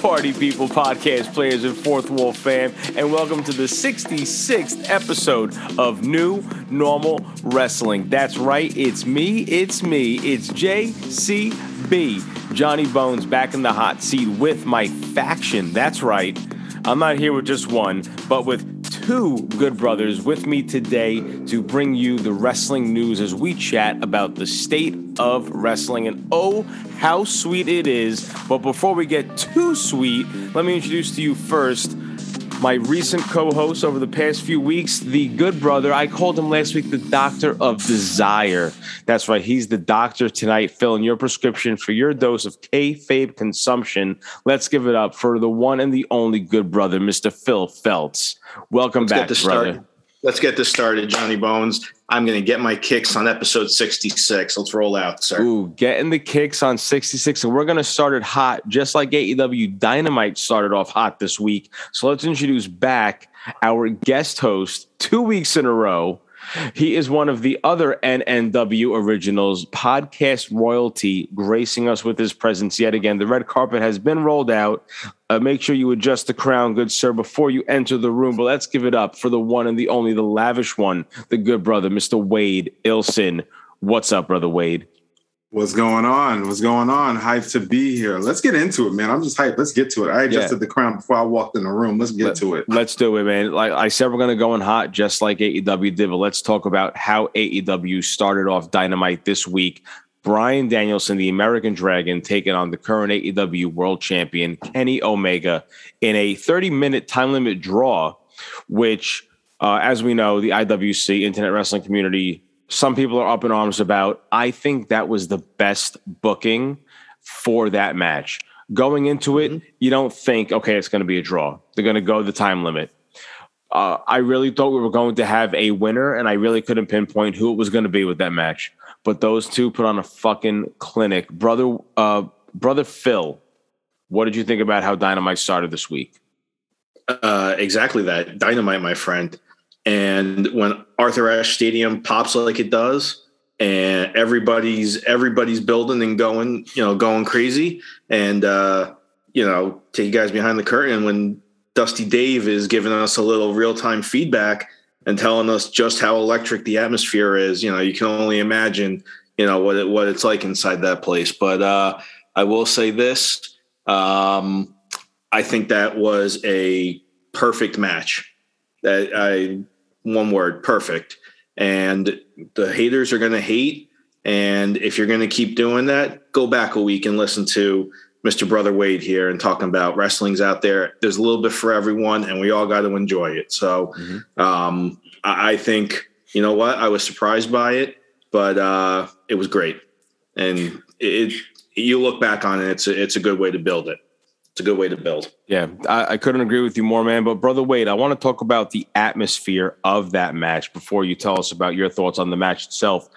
Party people, podcast players, and Fourth Wall fam, and welcome to the 66th episode of New Normal Wrestling. That's right, it's me, it's me, it's JCB, Johnny Bones, back in the hot seat with my faction. That's right, I'm not here with just one, but with two good brothers with me today to bring you the wrestling news as we chat about the state of wrestling. And oh, how sweet it is. But before we get too sweet, let me introduce to you first my recent co-host over the past few weeks, the good brother. I called him last week the doctor of desire. That's right. He's the doctor tonight, filling your prescription for your dose of kayfabe consumption. Let's give it up for the one and the only good brother, Mr. Phil Feltz. Welcome Let's back, brother. started. Let's get this started, Johnny Bones. I'm going to get my kicks on episode 66. Let's roll out, sir. Ooh, getting the kicks on 66. And we're going to start it hot, just like AEW Dynamite started off hot this week. So let's introduce back our guest host two weeks in a row. He is one of the other NNW originals, podcast royalty, gracing us with his presence yet again. The red carpet has been rolled out. Uh, make sure you adjust the crown, good sir, before you enter the room. But let's give it up for the one and the only, the lavish one, the good brother, Mr. Wade Ilson. What's up, brother Wade? What's going on? What's going on? Hyped to be here. Let's get into it, man. I'm just hyped. Let's get to it. I adjusted Yeah. the crown before I walked in the room. Let's get to it. Let's do it, man. Like I said, we're gonna go in hot, just like AEW did. But let's talk about how AEW started off Dynamite this week. Bryan Danielson, the American Dragon, taking on the current AEW World Champion Kenny Omega in a 30-minute time limit draw, which, uh, as we know, the IWC Internet Wrestling Community, some people are up in arms about. I think that was the best booking for that match. Going into it, you don't think, okay, it's going to be a draw. They're going to go the time limit. Uh, I really thought we were going to have a winner, and I really couldn't pinpoint who it was going to be with that match. But those two put on a fucking clinic, brother. Uh, brother Phil, what did you think about how Dynamite started this week? Uh, exactly that. Dynamite, my friend. And when Arthur Ashe Stadium pops like it does, and everybody's everybody's building and going, you know, going crazy. And uh, you know, take you guys behind the curtain when Dusty Dave is giving us a little real-time feedback and telling us just how electric the atmosphere is. You know, you can only imagine, you know, what it, what it's like inside that place. But uh, I will say this: um, I think that was a perfect match. That I one word perfect. And the haters are going to hate. And if you're going to keep doing that, go back a week and listen to Mr. Brother Wade here and talking about wrestling's out there. There's a little bit for everyone, and we all got to enjoy it. So um, I I think you know what I was surprised by it, but uh, it was great. And it, you look back on it, it's a, it's a good way to build it. It's a good way to build. Yeah, I, I couldn't agree with you more, man. But brother Wade, I want to talk about the atmosphere of that match before you tell us about your thoughts on the match itself.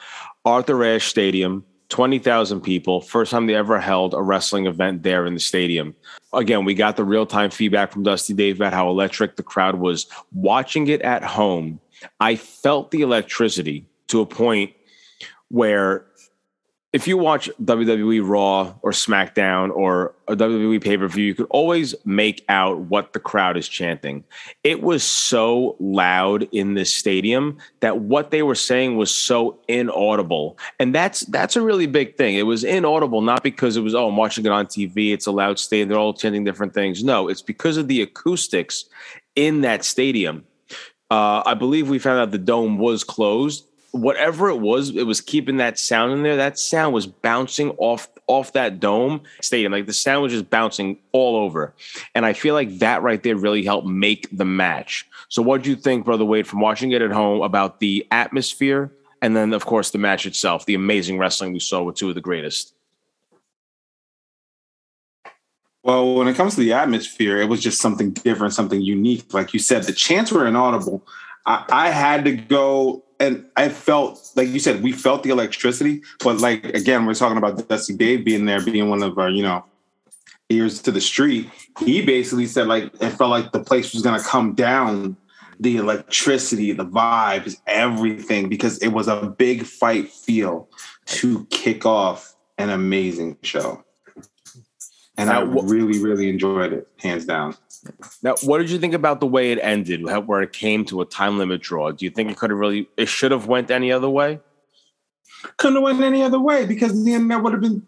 Arthur Ashe Stadium, twenty thousand people, first time they ever held a wrestling event there in the stadium. Again, we got the real time feedback from Dusty Dave about how electric the crowd was. Watching it at home, I felt the electricity to a point where if you watch WWE Raw or SmackDown or a WWE pay per view, you could always make out what the crowd is chanting. It was so loud in this stadium that what they were saying was so inaudible, and that's that's a really big thing. It was inaudible not because it was oh I'm watching it on TV, it's a loud stadium, they're all chanting different things. No, it's because of the acoustics in that stadium. Uh, I believe we found out the dome was closed whatever it was, it was keeping that sound in there. That sound was bouncing off off that dome stadium. Like the sound was just bouncing all over. And I feel like that right there really helped make the match. So what do you think, Brother Wade, from watching it at home about the atmosphere and then of course the match itself, the amazing wrestling we saw with two of the greatest? Well, when it comes to the atmosphere, it was just something different, something unique. Like you said, the chants were inaudible. I, I had to go and I felt, like you said, we felt the electricity. But like again, we're talking about Dusty Dave being there, being one of our, you know, ears to the street. He basically said like it felt like the place was gonna come down. The electricity, the vibes, everything, because it was a big fight feel to kick off an amazing show. and I really, really enjoyed it, hands down. Now, what did you think about the way it ended, where it came to a time limit draw? Do you think it could have really, it should have went any other way? Couldn't have went any other way because then that would have been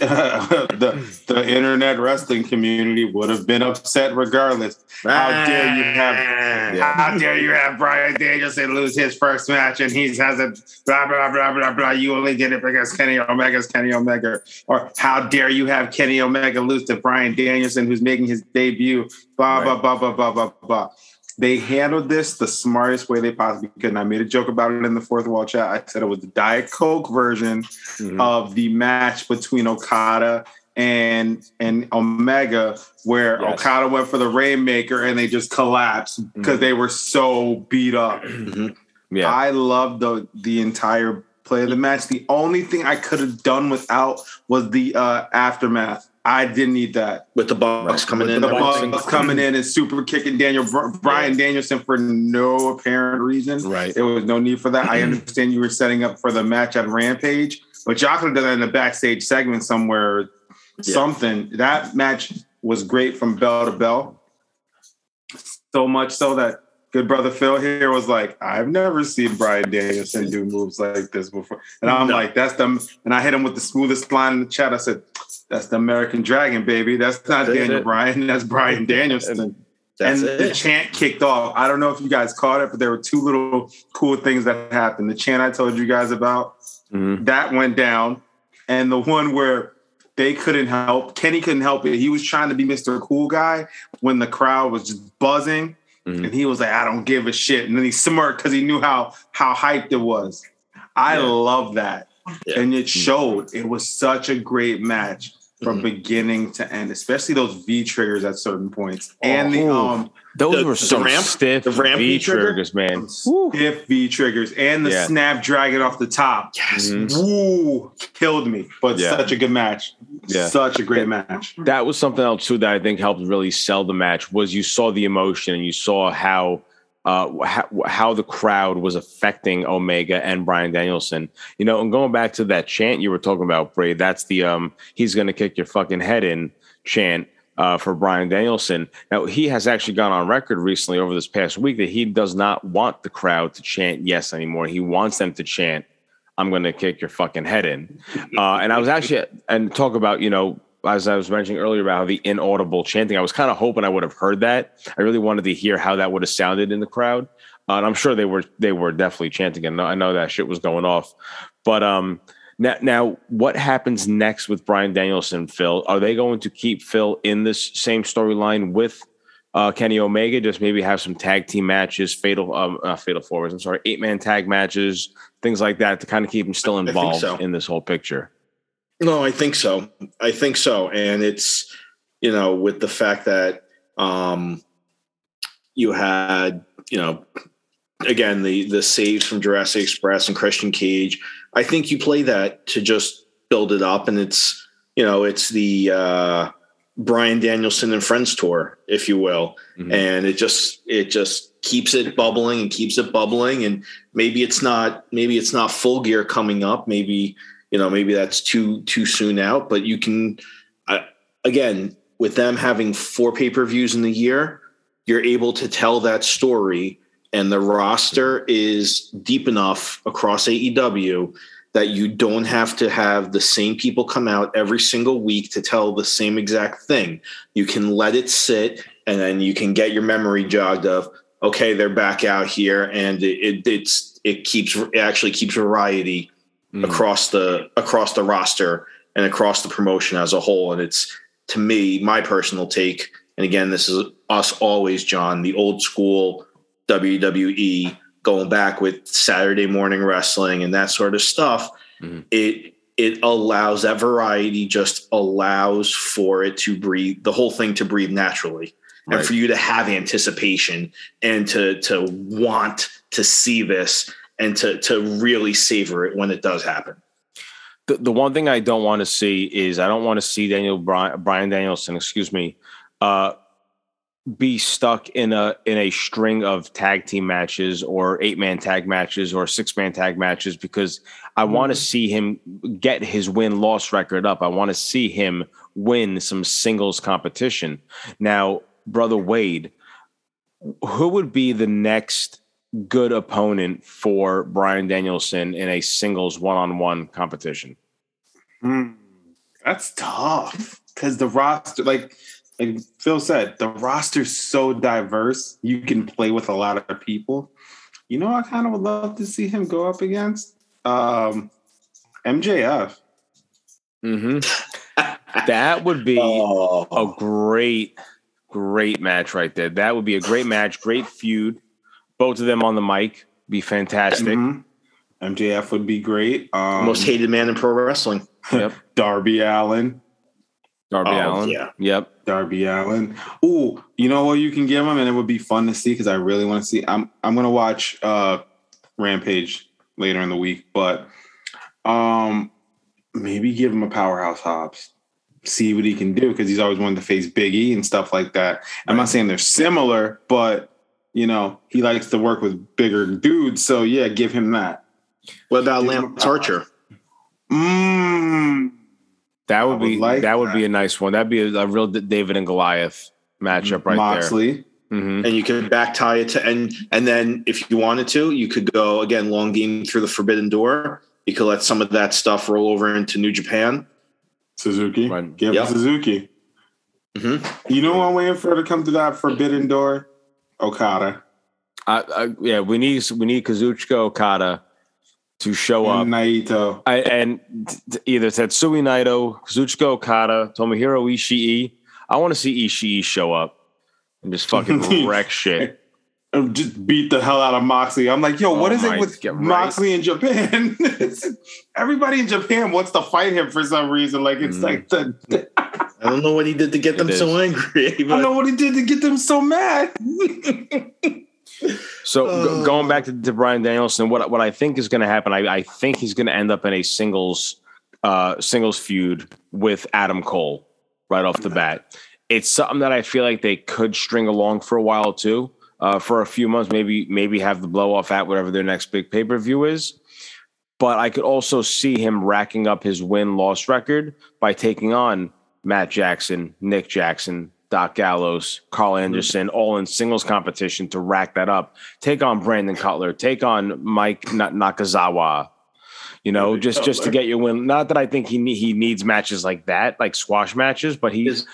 uh, the the internet wrestling community would have been upset regardless. How dare you have yeah. how dare you have Bryan Danielson lose his first match and he has a blah blah blah blah blah. You only did it because Kenny Omega's Kenny Omega. Or how dare you have Kenny Omega lose to Bryan Danielson who's making his debut? Blah right. blah blah blah blah blah blah they handled this the smartest way they possibly could. And I made a joke about it in the fourth wall chat. I said it was the Diet Coke version mm-hmm. of the match between Okada and and Omega, where yes. Okada went for the Rainmaker and they just collapsed because mm-hmm. they were so beat up. Mm-hmm. Yeah, I loved the the entire play of the match. The only thing I could have done without was the uh, aftermath. I didn't need that with the Bucks coming with in. The Bucks coming in and super kicking Daniel Bryan. Danielson for no apparent reason. Right. There was no need for that. I understand you were setting up for the match at Rampage, but y'all could have done that in the backstage segment somewhere. Yeah. Something that match was great from bell to bell. So much so that good brother Phil here was like, I've never seen Bryan Danielson do moves like this before. And I'm no. like, that's them. And I hit him with the smoothest line in the chat. I said, that's the American Dragon, baby. That's not that's Daniel it. Bryan. That's Bryan Danielson. That's and the chant kicked off. I don't know if you guys caught it, but there were two little cool things that happened. The chant I told you guys about, mm-hmm. that went down. And the one where they couldn't help, Kenny couldn't help it. He was trying to be Mr. Cool Guy when the crowd was just buzzing. Mm-hmm. And he was like, I don't give a shit. And then he smirked because he knew how how hyped it was. I yeah. love that. Yeah. And it showed. It was such a great match from mm-hmm. beginning to end, especially those V triggers at certain points. And the oh, um those the, were some ramp, stiff the ramp V triggers, man. Stiff V triggers and the yeah. snapdragon off the top. Yes. Mm-hmm. Woo, killed me. But yeah. such a good match. Yeah. Such a great match. That was something else too that I think helped really sell the match was you saw the emotion and you saw how uh, how, how, the crowd was affecting Omega and Bryan Danielson. You know, and going back to that chant you were talking about, Bray, that's the um, he's going to kick your fucking head in chant. Uh, for Bryan Danielson. Now, he has actually gone on record recently over this past week that he does not want the crowd to chant yes anymore. He wants them to chant, I'm going to kick your fucking head in. Uh, and I was actually, and talk about, you know, as I was mentioning earlier about the inaudible chanting, I was kind of hoping I would have heard that. I really wanted to hear how that would have sounded in the crowd, uh, and I'm sure they were they were definitely chanting. And I know that shit was going off. But um, now, now what happens next with Bryan Danielson? Phil, are they going to keep Phil in this same storyline with uh, Kenny Omega? Just maybe have some tag team matches, fatal um, uh, fatal forwards. I'm sorry, eight man tag matches, things like that to kind of keep him still involved so. in this whole picture. No, I think so. I think so. And it's, you know, with the fact that um, you had, you know, again, the the saves from Jurassic Express and Christian Cage, I think you play that to just build it up. And it's, you know, it's the uh, Bryan Danielson and Friends tour, if you will. Mm-hmm. And it just, it just keeps it bubbling and keeps it bubbling. And maybe it's not, maybe it's not full gear coming up. Maybe, you know maybe that's too too soon out but you can again with them having four pay-per-views in the year you're able to tell that story and the roster is deep enough across AEW that you don't have to have the same people come out every single week to tell the same exact thing. You can let it sit and then you can get your memory jogged of okay, they're back out here and it, it it's it keeps it actually keeps variety mm. across the across the roster and across the promotion as a whole. And it's to me, my personal take. And again, this is us always, John, the old school WWE going back with Saturday morning wrestling and that sort of stuff. Mm. It it allows that variety just allows for it to breathe the whole thing to breathe naturally right. and for you to have anticipation and to to want to see this and to to really savor it when it does happen. The, the one thing I don't want to see is I don't want to see Daniel Bryan, Bryan Danielson, excuse me, uh, be stuck in a in a string of tag team matches or eight man tag matches or six man tag matches because I mm-hmm. want to see him get his win loss record up. I want to see him win some singles competition. Now, brother Wade, who would be the next good opponent for Bryan Danielson in a singles one-on-one competition? Mm, that's tough because the roster, like like Phil said, the roster's so diverse. You can play with a lot of people. You know, I kind of would love to see him go up against um, MJF. Mm-hmm. that would be Oh. a great, great match right there. That would be a great match, great feud. Both of them on the mic be fantastic. Mhm. MJF would be great. Um, Most hated man in pro wrestling. Yep. Darby Allin. Darby Oh, Allin. yeah. Yep. Darby Allin. Ooh, you know what you can give him, and it would be fun to see because I really want to see. I'm I'm gonna watch uh Rampage later in the week, but um maybe give him a powerhouse Hobbs. See what he can do because he's always wanted to face Big E and stuff like that. I'm not saying they're similar, but you know he likes to work with bigger dudes. So yeah, give him that. What about Give him Lance a- Archer? Mm. That would would be like that would that. be a nice one. That'd be a, a real David and Goliath matchup right Moxley. there. hmm and you could back tie it to and and then if you wanted to, you could go again long game through the forbidden door. You could let some of that stuff roll over into New Japan. Suzuki. Right. Give Yep. Suzuki. Mm-hmm. You know what I'm waiting for to come to that forbidden door? Okada. I, I, yeah, we need we need Kazuchika Okada to show up. And Naito. I, and t- either Tetsuya Naito, Kazuchika Okada, Tomohiro Ishii. I want to see Ishii show up and just fucking wreck shit. And Just beat the hell out of Moxley. I'm like, yo, what Oh is it with God, right. Moxley in Japan? Everybody in Japan wants to fight him for some reason. Like it's Mm. like the I don't know what he did to get them It so angry. I don't know what he did to get them so mad. So go- Oh. going back to, to Bryan Danielson, what what I think is going to happen, I, I think he's going to end up in a singles uh, singles feud with Adam Cole right off the bat. It's something that I feel like they could string along for a while too, uh, for a few months, maybe maybe have the blow off at whatever their next big pay per view is. But I could also see him racking up his win loss record by taking on Matt Jackson, Nick Jackson, Doc Gallows, Karl mhm. Anderson, all in singles competition to rack that up. Take on Brandon Cutler, take on Mike Nakazawa. You know, Brandon just just to get your win. Not that I think he he needs matches like that, like squash matches, but he's.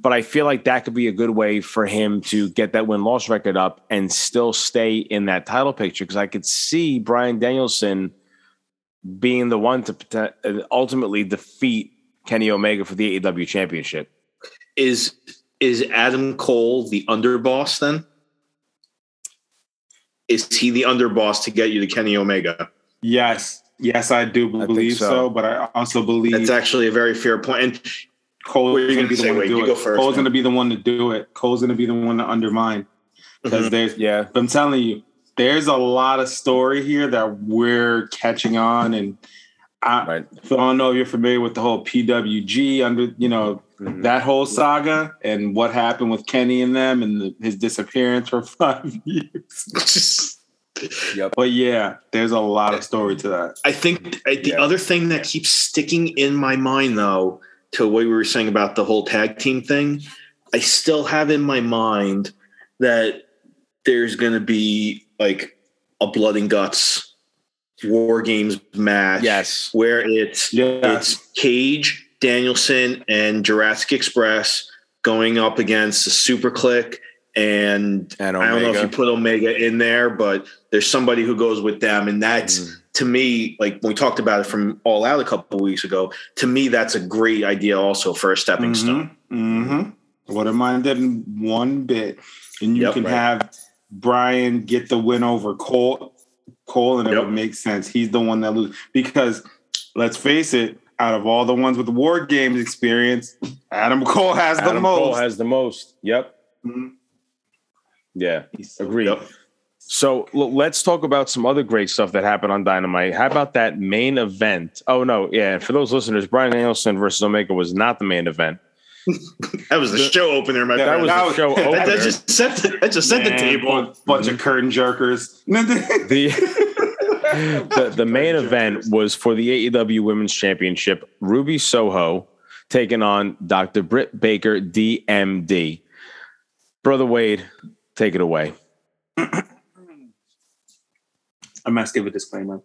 But I feel like that could be a good way for him to get that win loss record up and still stay in that title picture. Because I could see Bryan Danielson being the one to ultimately defeat Kenny Omega for the AEW championship. Is is Adam Cole the underboss then? Is he the underboss to get you to Kenny Omega? Yes. Yes, I do think believe so. so. but I also believe That's actually a very fair point. And Cole's What going to be the say, one to do it. go first, Cole's going to be the one to do it. Cole's going to be the one to undermine because Mhm. there's Yeah. I'm telling you, there's a lot of story here that we're catching on, and I, Right. so I don't know if you're familiar with the whole PWG under, you know, Mhm. that whole saga and what happened with Kenny and them and the, his disappearance for five years. Yep. But yeah, there's a lot of story to that. I think the Yeah. other thing that keeps sticking in my mind, though, to what we were saying about the whole tag team thing, I still have in my mind that there's going to be like a blood and guts war games match. Yes. where it's Yeah. it's Cage, Danielson, and Jurassic Express going up against the Super Kliq. And, And I don't know if you put Omega in there, but there's somebody who goes with them, and that's Mhm. to me like when we talked about it from All Out a couple weeks ago. To me, that's a great idea also for a stepping stone. hmm Wouldn't mind that in one bit. And you Yep, can right. have Bryan get the win over Cole, Cole, and it Yep. would make sense. He's the one that loses because let's face it, out of all the ones with war games experience, Adam Cole has the Adam most. Cole has the most. Yep. Mhm. Yeah. Agreed. Yep. So l- let's talk about some other great stuff that happened on Dynamite. How about that main event? Oh no, yeah. For those listeners, Bryan Danielson versus Omega was not the main event. That was the show opener, my That That friend. was That the show opener. that, that just set the, that just set the table. bunch- Bunch of curtain jerkers. the the, the main event was for the AEW Women's Championship. Ruby Soho taking on Dr. Britt Baker, DMD. Brother Wade, take it away. I must give a disclaimer.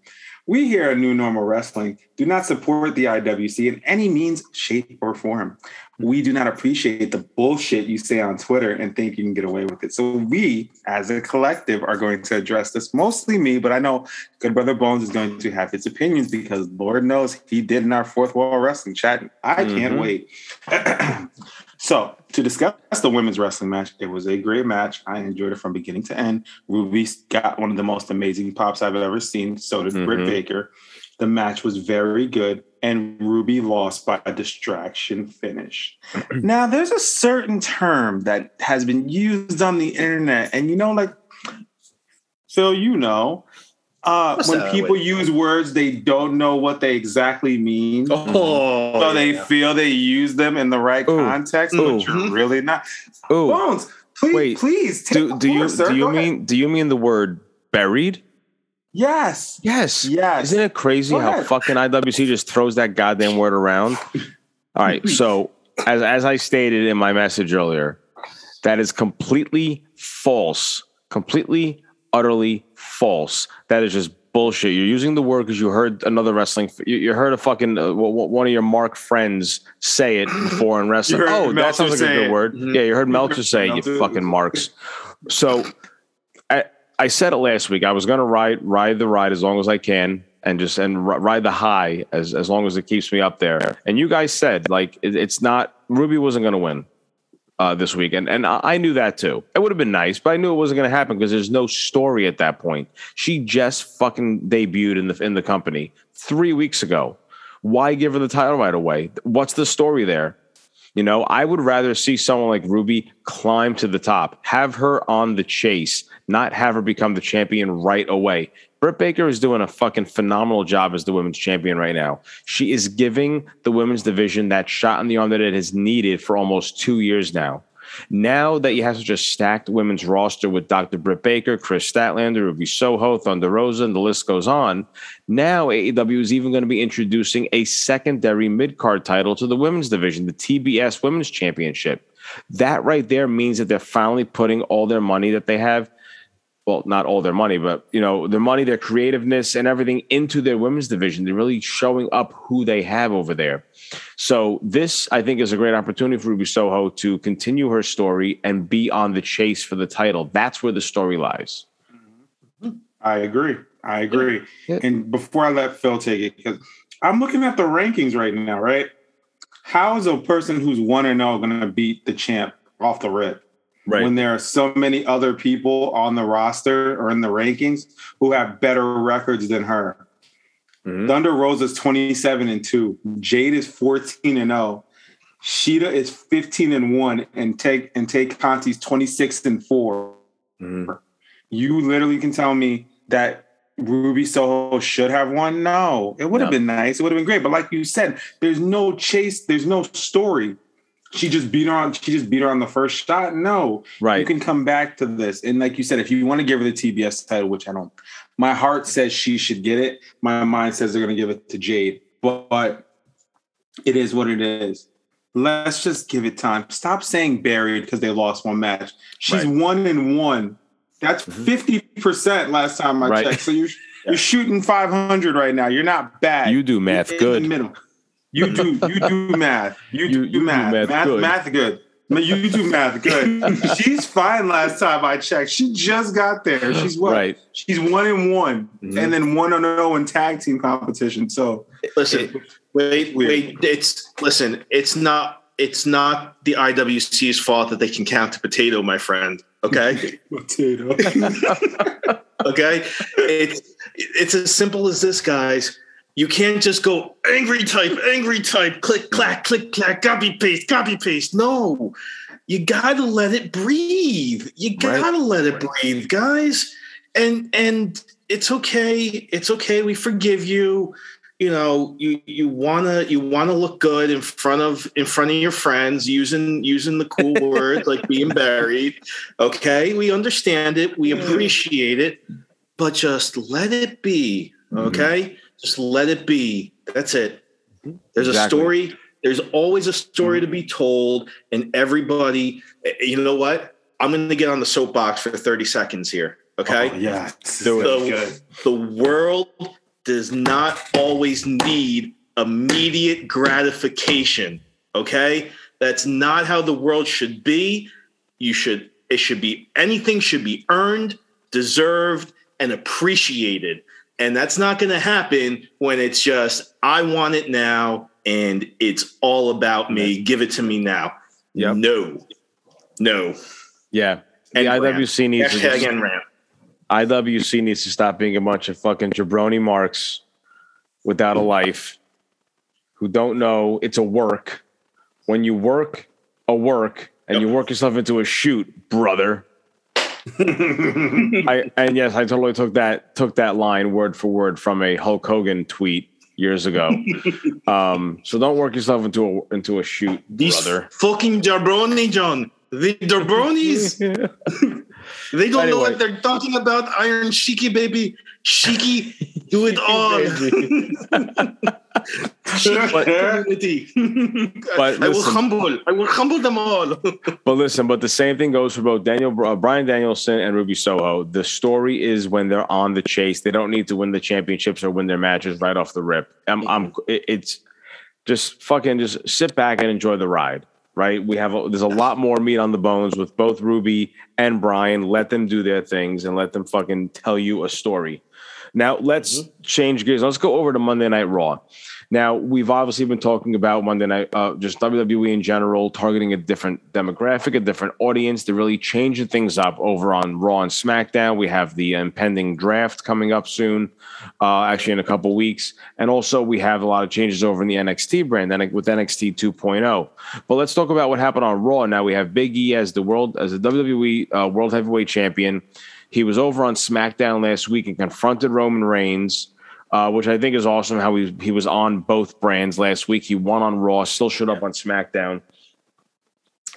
We here at New Normal Wrestling do not support the IWC in any means, shape, or form. We do not appreciate the bullshit you say on Twitter and think you can get away with it. So we, as a collective, are going to address this. Mostly me, but I know Good Brother Bones is going to have his opinions because Lord knows he did in our fourth wall wrestling chat. I can't Mhm. wait. so to discuss the women's wrestling match, it was a great match. I enjoyed it from beginning to end. Ruby got one of the most amazing pops I've ever seen. So did Britt Mhm. Baker. The match was very good, and Ruby lost by a distraction finish. now, there's a certain term that has been used on the internet, and you know, like Phil, you know, uh, when people Wait. use words they don't know what they exactly mean. Oh, So they yeah. feel they use them in the right Ooh. context, Ooh. but you're really not. Ooh, Bones, please, Wait, please. Take do, the do you sir. do you Go ahead. mean do you mean the word buried? yes? Yes. Yes. Isn't it crazy Go how ahead. fucking IWC just throws that goddamn word around? All right. So as as I stated in my message earlier, that is completely false. Completely, utterly false. That is just bullshit. You're using the word because you heard another wrestling. You, you heard a fucking uh, one of your Mark friends say it before in wrestling. Oh, that sounds like a good it. word. Mhm. Yeah, you heard Meltzer heard say it, you fucking marks. So I, I said it last week. I was going to ride ride the ride as long as I can, and just and ri- ride the high as as long as it keeps me up there. And you guys said like it, it's not Ruby wasn't going to win uh, this week, and I knew that too. It would have been nice, but I knew it wasn't going to happen because there's no story at that point. She just fucking debuted in the in the company three weeks ago. Why give her the title right away? What's the story there? You know, I would rather see someone like Ruby climb to the top, have her on the chase, not have her become the champion right away. Britt Baker is doing a fucking phenomenal job as the women's champion right now. She is giving the women's division that shot in the arm that it has needed for almost two years now. Now that you have such a stacked women's roster with Dr. Britt Baker, Kris Statlander, Ruby Soho, Thunder Rosa, and the list goes on, now AEW is even going to be introducing a secondary mid card title to the women's division, the TBS Women's Championship. That right there means that they're finally putting all their money that they have, well, not all their money, but you know, their money, their creativeness, and everything into their women's division. They're really showing up who they have over there. So this, I think, is a great opportunity for Ruby Soho to continue her story and be on the chase for the title. That's where the story lies. Mm-hmm. I agree. I agree. Yeah. And before I let Phil take it, because I'm looking at the rankings right now, right? How is a person who's one and oh zero going to beat the champ off the rip when there are so many other people on the roster or in the rankings who have better records than her? Mhm. Thunder is 27 and 2. Jade is 14 and 0. Shida is 15 and 1 and take and take Conti's 26 and 4. Mhm. You literally can tell me that Ruby Soho should have won. No, it would have No. been nice. It would have been great. But like you said, there's no chase. There's no story. She just beat her on. She just beat her on the first shot. No, right. you can come back to this. And like you said, if you want to give her the TBS title, which I don't, my heart says she should get it. My mind says they're going to give it to Jade. But, but it is what it is. Let's just give it time. Stop saying buried because they lost one match. She's Right. one and one. That's Mhm. 50% last time I Right. checked. So you're, you're shooting 500 right now. You're not bad. You do math You're good. The middle. You do you do math. You You- do, you do math. math Math good. math good. You do math good. She's fine last time I checked. She just got there. She's what? Right. She's one and one, Mhm. and then one and zero in tag team competition. So Listen, wait, Weird. wait. It's listen. It's not. It's not the IWC's fault that they can count a potato, my friend. Okay. potato. okay. It's it's as simple as this, guys. You can't just go angry type, angry type, click, clack, click, clack, copy paste, copy paste. No, you gotta let it breathe. You gotta let it breathe, guys. And and it's okay. It's okay. We forgive you. You know, you you wanna you wanna look good in front of in front of your friends using using the cool word like being buried. Okay, we understand it. We appreciate it, but just let it be. Mm-hmm. Just let it be. That's it. There's a story. there's always a story to be told, and everybody, eh, you know what? I'm going to get on the soapbox for 30 seconds here. Okay. Oh, yeah. The, the world does not always need immediate gratification. Okay. That's not how the world should be. You should, it should be, anything should be earned, deserved, and appreciated. And that's not going to happen when it's just, I want it now and it's all about me. Give it to me now. Yep. No, no. Yeah. The And IWC needs to just, rant. IWC needs to stop being a bunch of fucking jabroni marks without a life who don't know it's a work. When you work a work and you work yourself into a shoot, brother. I and yes, I totally took that took that line word for word from a Hulk Hogan tweet years ago. um, so don't work yourself into a into a shoot, These brother. fucking jabroni, John. The jabronis, they don't know what they're talking about. Iron Shiki, baby. Shiki, do it all. Shiki But-. But I will humble. I will humble them all. But listen, but the same thing goes for both Daniel, uh, Bryan Danielson and Ruby Soho. The story is when they're on the chase, they don't need to win the championships or win their matches right off the rip. I'm, I'm it- it's just fucking just sit back and enjoy the ride. Right? We have a, there's a lot more meat on the bones with both Ruby and Bryan. Let them do their things and let them fucking tell you a story. Now let's change gears. Let's go over to Monday Night Raw. Now we've obviously been talking about Monday Night, uh, just WWE in general, targeting a different demographic, a different audience. They're really changing things up over on Raw and SmackDown. We have the impending draft coming up soon, uh, actually in a couple weeks, and also we have a lot of changes over in the NXT brand and with NXT 2.0. oh. But let's talk about what happened on Raw. Now we have Big E as the world as the WWE uh, World Heavyweight Champion. He was over on SmackDown last week and confronted Roman Reigns, uh, which I think is awesome. How he he was on both brands last week. He won on Raw, still showed up on SmackDown,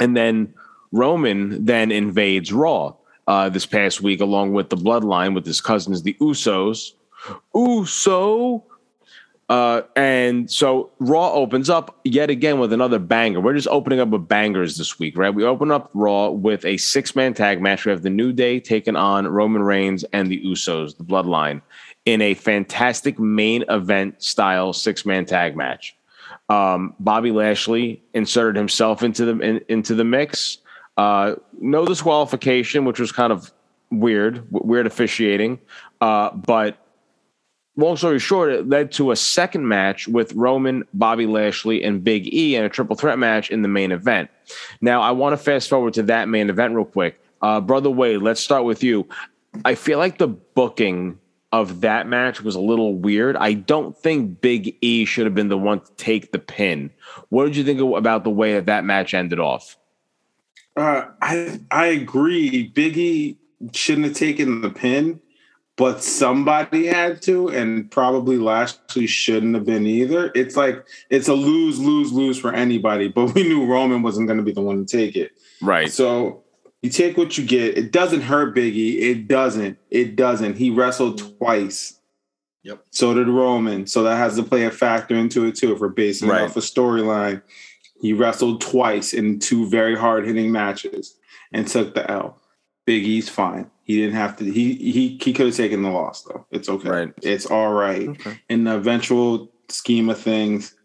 and then Roman then invades Raw uh, this past week, along with the Bloodline with his cousins, the Usos. Uso. Uh, and so Raw opens up yet again with another banger. We're just opening up with bangers this week, right? We open up Raw with a six man tag match. We have the New Day taking on Roman Reigns and the Usos, the Bloodline, in a fantastic main event style six man tag match. Um, Bobby Lashley inserted himself into the in, into the mix. Uh, no disqualification, which was kind of weird, weird officiating. Uh, but long story short, it led to a second match with Roman, Bobby Lashley, and Big E and a triple threat match in the main event. Now, I want to fast forward to that main event real quick. Uh, Brother Wade, let's start with you. I feel like the booking of that match was a little weird. I don't think Big E should have been the one to take the pin. What did you think about the way that that match ended off? Uh, I I agree. Biggie shouldn't have taken the pin, but somebody had to, and probably Lashley shouldn't have been either. It's like it's a lose lose lose for anybody. But we knew Roman wasn't going to be the one to take it. Right. So you take what you get. It doesn't hurt Biggie. It doesn't. It doesn't. He wrestled twice. Yep. So did Roman. So that has to play a factor into it too. If we're basing Right. it off a storyline, he wrestled twice in two very hard hitting matches and took the L. Big E's fine. He didn't have to. He he he could have taken the loss though. It's okay. Right. It's all right. Okay. In the eventual scheme of things,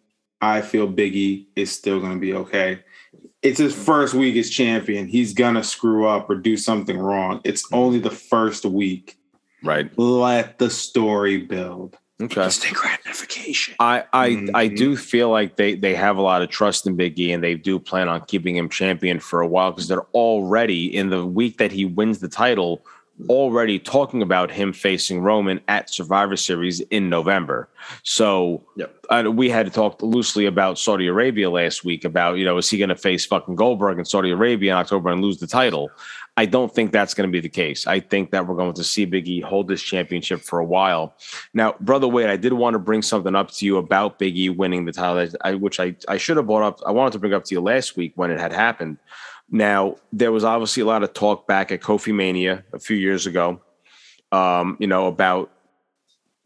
I feel Biggie is still going to be okay. It's his first week as champion. He's gonna screw up or do something wrong. It's only the first week. Right. Let the story build. Okay. Instant gratification. I I, I Mhm. do feel like they they have a lot of trust in Big E and they do plan on keeping him champion for a while because they're already in the week that he wins the title already talking about him facing Roman at Survivor Series in November. So Yep. uh, we had talked loosely about Saudi Arabia last week about you know is he going to face fucking Goldberg in Saudi Arabia in October and lose the title? I don't think that's going to be the case. I think that we're going to see Big E hold this championship for a while. Now, brother Wade, I did want to bring something up to you about Big E winning the title, which I, I should have brought up. I wanted to bring up to you last week when it had happened. Now, there was obviously a lot of talk back at Kofi Mania a few years ago, um, you know, about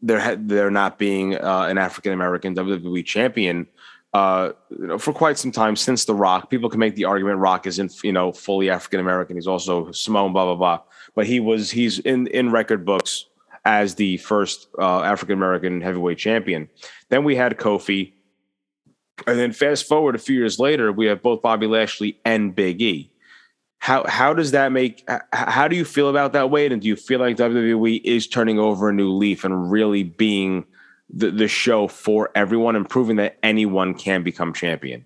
there there not being uh, an African American WWE champion. uh, you know, for quite some time since The Rock. People can make the argument Rock isn't, you know, fully African American. He's also Samoan, blah blah blah. But he was he's in in record books as the first uh, African American heavyweight champion. Then we had Kofi, and then fast forward a few years later, we have both Bobby Lashley and Big E. How how does that make? How do you feel about that, Wade? And do you feel like WWE is turning over a new leaf and really being the, the show for everyone and proving that anyone can become champion?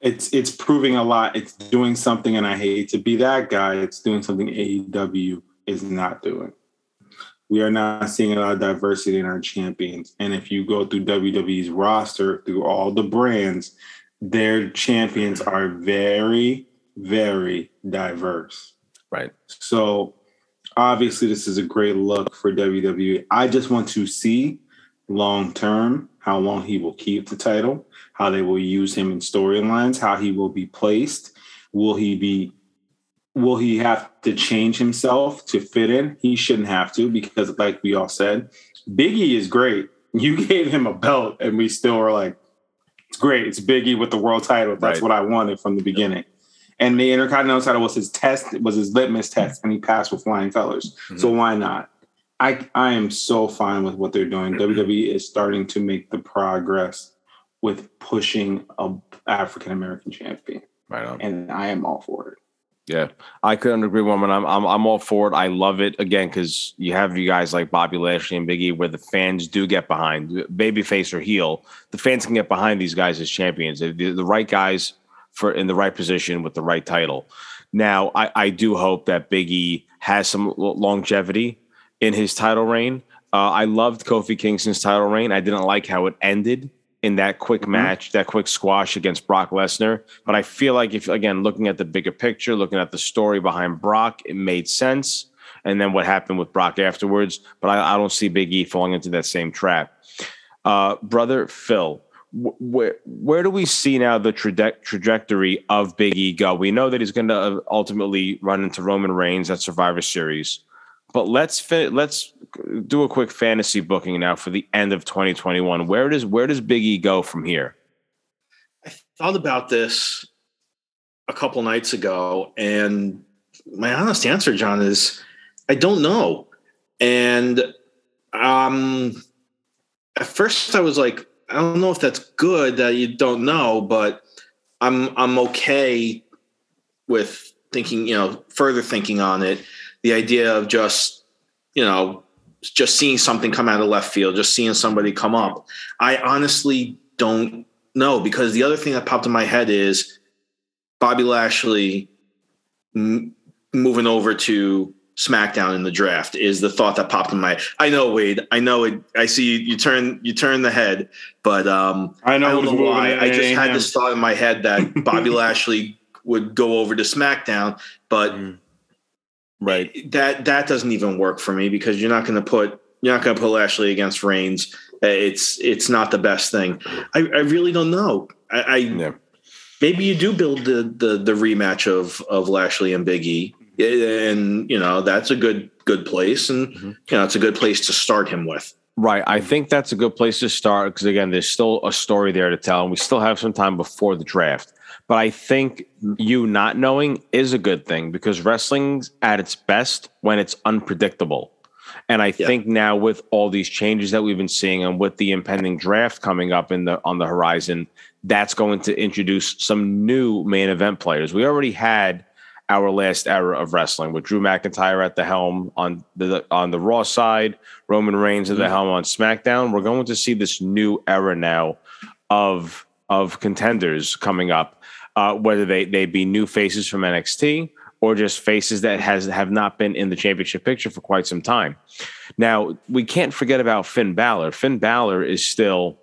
It's it's proving a lot. It's doing something, and I hate to be that guy. It's doing something AEW is not doing. We are not seeing a lot of diversity in our champions. And if you go through WWE's roster, through all the brands, their champions are very, very diverse. Right. So obviously this is a great look for WWE. I just want to see long term how long he will keep the title, how they will use him in storylines, how he will be placed. Will he be will he have to change himself to fit in? He shouldn't have to because like we all said, Biggie is great. You gave him a belt and we still were like it's great. It's Biggie with the world title. That's right. what I wanted from the beginning and the Intercontinental title was his test, it was his litmus test, and he passed with flying colors. Mm-hmm. So why not? I I am so fine with what they're doing. WWE is starting to make the progress with pushing a African American champion. Right on. And I am all for it. Yeah, I couldn't agree more. I'm I'm I'm all for it. I love it again because you have you guys like Bobby Lashley and Biggie, where the fans do get behind, babyface or heel. The fans can get behind these guys as champions. The, the right guys for in the right position with the right title. Now, I, I do hope that Biggie has some longevity in his title reign. Uh, I loved Kofi Kingston's title reign. I didn't like how it ended in that quick mm-hmm. match, that quick squash against Brock Lesnar. But I feel like if again looking at the bigger picture, looking at the story behind Brock, it made sense. And then what happened with Brock afterwards. But I, I don't see Big E falling into that same trap. Uh, brother Phil, where where do we see now the traje- trajectory of Big E go? We know that he's going to uh, ultimately run into Roman Reigns at Survivor Series, but let's let's do a quick fantasy booking now for the end of 2021. Where does where does Big E go from here? I thought about this a couple nights ago, and my honest answer, John, is I don't know. And um, at first, I was like, I don't know if that's good that you don't know, but I'm I'm okay with thinking, you know, further thinking on it. The idea of just, you know, just seeing something come out of left field, just seeing somebody come up. I honestly don't know because the other thing that popped in my head is Bobby Lashley m- moving over to SmackDown in the draft is the thought that popped in my. I know Wade. I know it. I see you, you turn you turn the head, but um, I know, I don't know why. I just had this thought in my head that Bobby Lashley would go over to SmackDown, but mm. Right eh, that that doesn't even work for me because you're not going to put you're not going to put Lashley against Reigns. Eh, it's it's not the best thing. I, I really don't know. I, I yeah. maybe you do build the the the rematch of of Lashley and Big E eh, and you know that's a good good place, and mm-hmm. you know it's a good place to start him with. Right. I think that's a good place to start because again, there's still a story there to tell, and we still have some time before the draft. But I think you not knowing is a good thing because wrestling's at its best when it's unpredictable. And I yeah. think now with all these changes that we've been seeing and with the impending draft coming up in the on the horizon, that's going to introduce some new main event players. We already had our last era of wrestling with Drew McIntyre at the helm on the on the Raw side, Roman Reigns at the mm-hmm. helm on SmackDown. We're going to see this new era now of of contenders coming up, uh, whether they they be new faces from NXT or just faces that has have not been in the championship picture for quite some time. Now we can't forget about Finn Balor. Finn Balor is still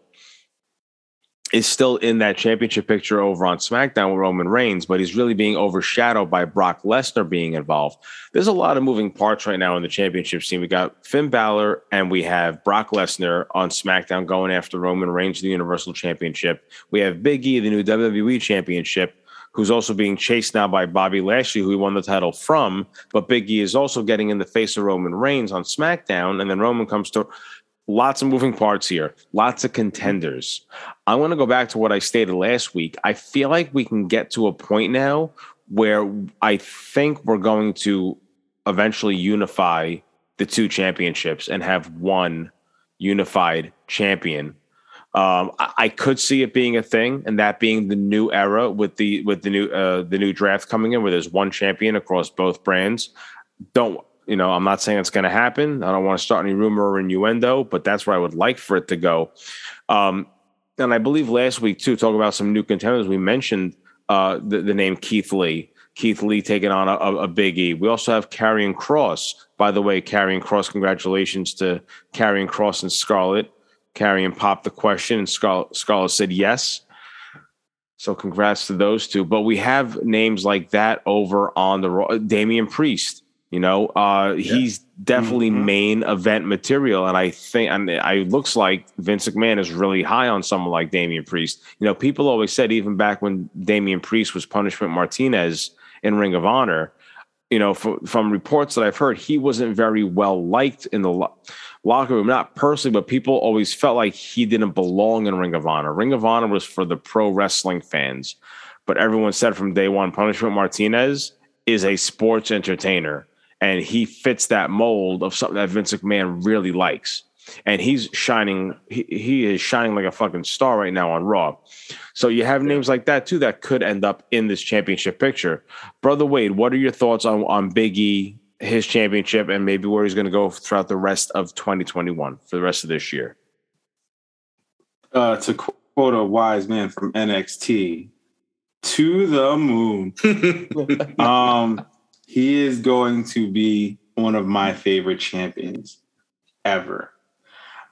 is still in that championship picture over on SmackDown with Roman Reigns, but he's really being overshadowed by Brock Lesnar being involved. There's a lot of moving parts right now in the championship scene. We got Finn Balor and we have Brock Lesnar on SmackDown going after Roman Reigns, the Universal Championship. We have Big E, the new WWE Championship, who's also being chased now by Bobby Lashley, who he won the title from. But Big E is also getting in the face of Roman Reigns on SmackDown, and then Roman comes to lots of moving parts here, lots of contenders. I want to go back to what I stated last week. I feel like we can get to a point now where I think we're going to eventually unify the two championships and have one unified champion. Um, I, I could see it being a thing, and that being the new era with the with the new uh, the new draft coming in, where there's one champion across both brands. Don't you know? I'm not saying it's going to happen. I don't want to start any rumor or innuendo, but that's where I would like for it to go. Um, and I believe last week too, talking about some new contenders, we mentioned uh, the, the name Keith Lee. Keith Lee taking on a, a. We also have Karrion Kross. By the way, Karrion Kross, congratulations to Karrion Kross and Scarlett. Karrion popped the question, and Scarlett said yes. So congrats to those two. But we have names like that over on the Damian Priest. You know, uh, yeah. he's definitely mm-hmm. main event material, and I think and I looks like Vince McMahon is really high on someone like Damian Priest. You know, people always said even back when Damian Priest was Punishment Martinez in Ring of Honor, you know, from, from reports that I've heard, he wasn't very well liked in the lo- locker room. Not personally, but people always felt like he didn't belong in Ring of Honor. Ring of Honor was for the pro wrestling fans, but everyone said from day one, Punishment Martinez is a sports entertainer and he fits that mold of something that Vince McMahon really likes. And he's shining, he, he is shining like a fucking star right now on Raw. So you have names like that too that could end up in this championship picture. Brother Wade, what are your thoughts on, on Big E, his championship, and maybe where he's going to go throughout the rest of 2021 for the rest of this year? Uh, to quote a wise man from NXT, to the moon. um, he is going to be one of my favorite champions ever.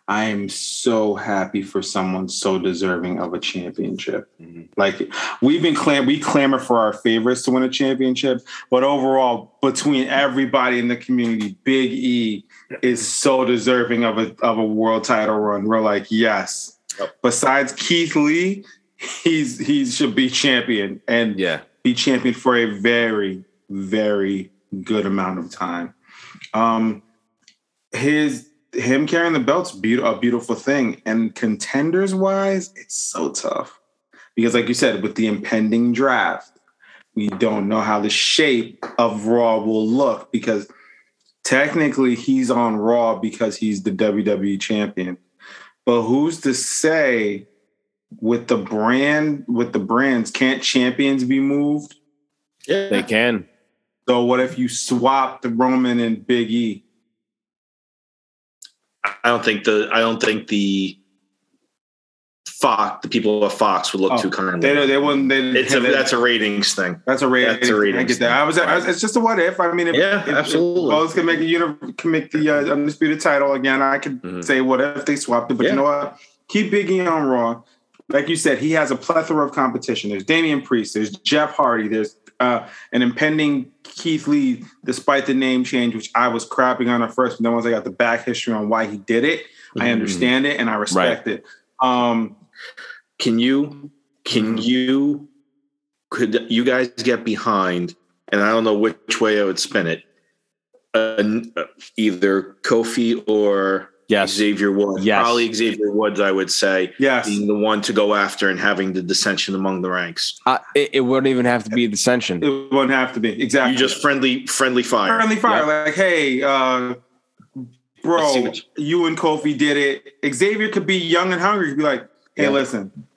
I am so happy for someone so deserving of a championship. Mm-hmm. Like we've been clam we clamor for our favorites to win a championship, but overall, between everybody in the community, Big E is so deserving of a of a world title run. We're like, yes. Yep. Besides Keith Lee, he's he should be champion and yeah, be champion for a very very good amount of time. Um, his him carrying the belt's be- a beautiful thing, and contenders wise, it's so tough because, like you said, with the impending draft, we don't know how the shape of Raw will look because technically he's on Raw because he's the WWE champion. But who's to say with the brand with the brands can't champions be moved? Yeah, they can. So what if you swap the Roman and Big E? I don't think the I don't think the Fox the people of Fox would look oh, too kindly. They they wouldn't. They, it's a, that's a ratings thing. That's a rating. That's a ratings. I get that. I was, I was, It's just a what if. I mean, if, yeah, if, absolutely. If both can make a uni- can make the uh, undisputed title again. I could mm-hmm. say what if they swapped it, but yeah. you know what? Keep Biggie on Raw. Like you said, he has a plethora of competition. There's Damian Priest. There's Jeff Hardy. There's uh, an impending Keith Lee, despite the name change, which I was crapping on at first, but then once I got the back history on why he did it, mm-hmm. I understand it and I respect right. it. Um, can you can mm-hmm. you could you guys get behind? And I don't know which way I would spin it. Uh, either Kofi or Yes. Xavier Woods. Yes. Probably Xavier Woods, I would say. Yes. Being the one to go after and having the dissension among the ranks. Uh, it, it, wouldn't even have to be a dissension. It wouldn't have to be. Exactly. You just friendly, friendly fire. Friendly fire. Yep. Like, hey, uh, bro, you, you and Kofi did it. Xavier could be young and hungry. He'd be like, hey, yeah. listen,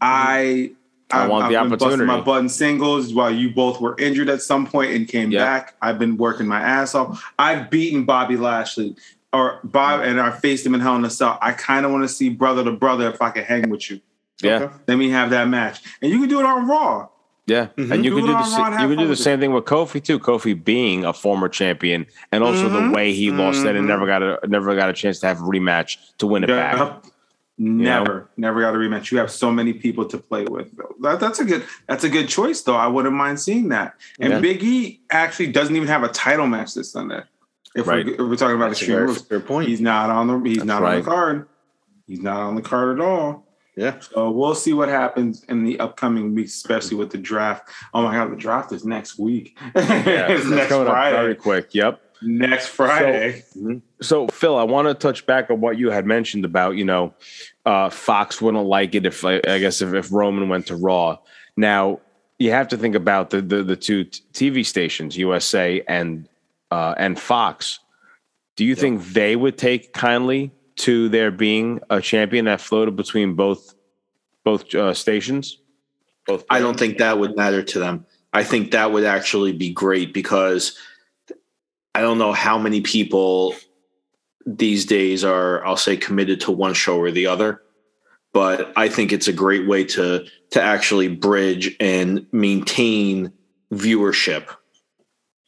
I I, want I've the opportunity. my button singles while you both were injured at some point and came yep. back. I've been working my ass off. I've beaten Bobby Lashley or Bob and I faced him in Hell in a Cell. I kind of want to see brother to brother if I can hang with you. Yeah. Okay? Let me have that match. And you can do it on Raw. Yeah, mm-hmm. and you do can do the you can do the same thing with Kofi too. Kofi being a former champion, and also mm-hmm. the way he mm-hmm. lost it and never got a never got a chance to have a rematch to win it yeah. back. Never, you know? never got a rematch. You have so many people to play with. That, that's a good. That's a good choice, though. I wouldn't mind seeing that. And yeah. Big E actually doesn't even have a title match this Sunday. If, right. we're, if we're talking about That's extreme rules, fair point. He's not on the he's That's not right. on the card. He's not on the card at all. Yeah. So we'll see what happens in the upcoming weeks, especially with the draft. Oh my god, the draft is next week. Yeah, it's next Friday. very quick. Yep. next Friday. So, so, Phil, I want to touch back on what you had mentioned about, you know, uh, Fox wouldn't like it if I guess if, if Roman went to Raw. Now you have to think about the the, the two TV stations, USA and uh, and Fox. Do you yep. think they would take kindly to there being a champion that floated between both both uh, stations? Both. I don't think that would matter to them. I think that would actually be great because I don't know how many people these days are I'll say committed to one show or the other but I think it's a great way to to actually bridge and maintain viewership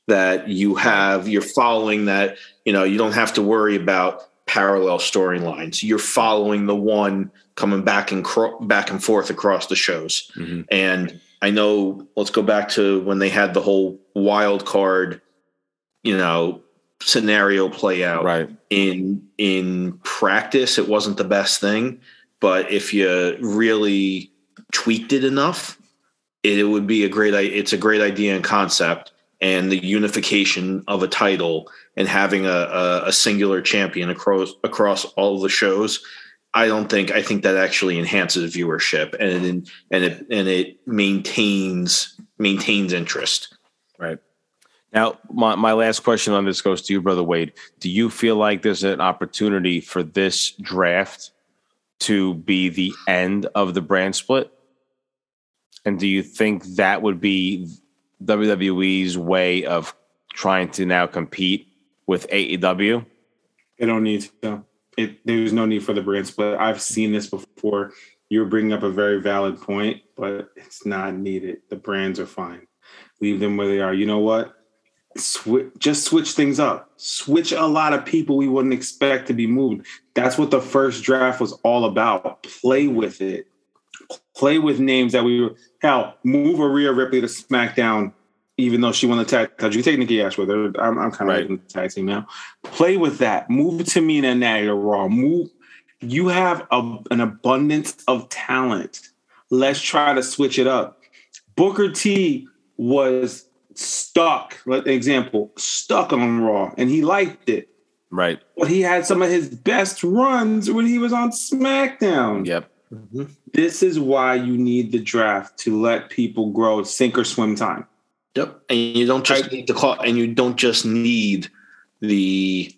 that you have you're following that you know you don't have to worry about parallel storylines. You're following the one coming back and cro- back and forth across the shows. Mm-hmm. and i know let's go back to when they had the whole wild card you know scenario play out. Right. In in practice it wasn't the best thing but if you really tweaked it enough it, would be a great it's a great idea and concept and the unification of a title and having a, a, a singular champion across across all the shows I don't think I think that actually enhances viewership and and it and it maintains maintains interest. Right. Now, my, my last question on this goes to you, Brother Wade. Do you feel like there's an opportunity for this draft to be the end of the brand split? And do you think that would be WWE's way of trying to now compete with AEW? They don't need to. It, there's no need for the brand split. I've seen this before. You're bringing up a very valid point, but it's not needed. The brands are fine. Leave them where they are. You know what? Just switch things up. Switch a lot of people we wouldn't expect to be moved. That's what the first draft was all about. Play with it. Play with names that we were. Hell, move Rhea Ripley to SmackDown, even though she won the tag title. You take Nikki Ash with her. I'm, I'm kind of right. the tag team now. Play with that. Move Tamina and to Raw. Move. You have a, an abundance of talent. Let's try to switch it up. Booker T was stuck, like example, stuck on Raw, and he liked it. Right. But he had some of his best runs when he was on SmackDown. Yep. Mm-hmm. This is why you need the draft to let people grow sink or swim time. Yep. And you don't just need the call and you don't just need the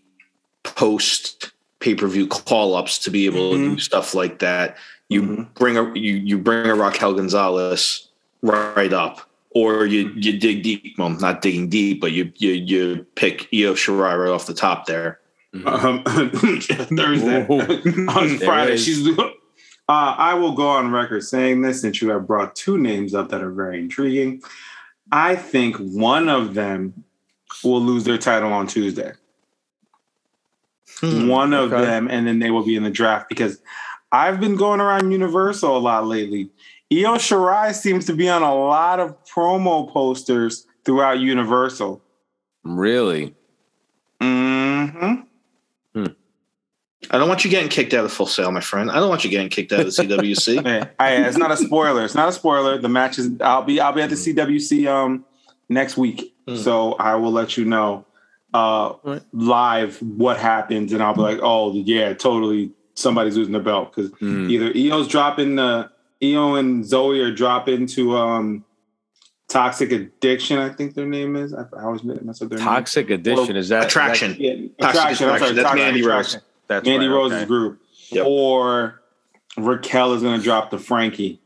post pay-per-view call-ups to be able mm-hmm. to do stuff like that. You mm-hmm. bring a you you bring a Raquel Gonzalez right up or you you dig deep. Well, not digging deep, but you you you pick Io Shirai right off the top there. Um, Thursday on Friday, she's. Uh, I will go on record saying this since you have brought two names up that are very intriguing. I think one of them will lose their title on Tuesday. Hmm, one of okay. them, and then they will be in the draft because I've been going around Universal a lot lately Io Shirai seems to be on a lot of promo posters throughout Universal. Really? Mm-hmm. I don't want you getting kicked out of Full Sail, my friend. I don't want you getting kicked out of the CWC. hey, it's not a spoiler. It's not a spoiler. The match is. I'll be. I'll be at the CWC um next week, mm. so I will let you know uh right. live what happens, and I'll be like, oh yeah, totally. Somebody's losing the belt because mm. either Io's dropping the Io and Zoey are dropping to um Toxic Addiction, I think their name is. I, I always mess up their Toxic name. Addiction is that Attraction? That, yeah, attraction. attraction. That's Mandy Rose. That's Mandy right, Rose's okay. group. Yep. Or Raquel is going to drop the Frankie,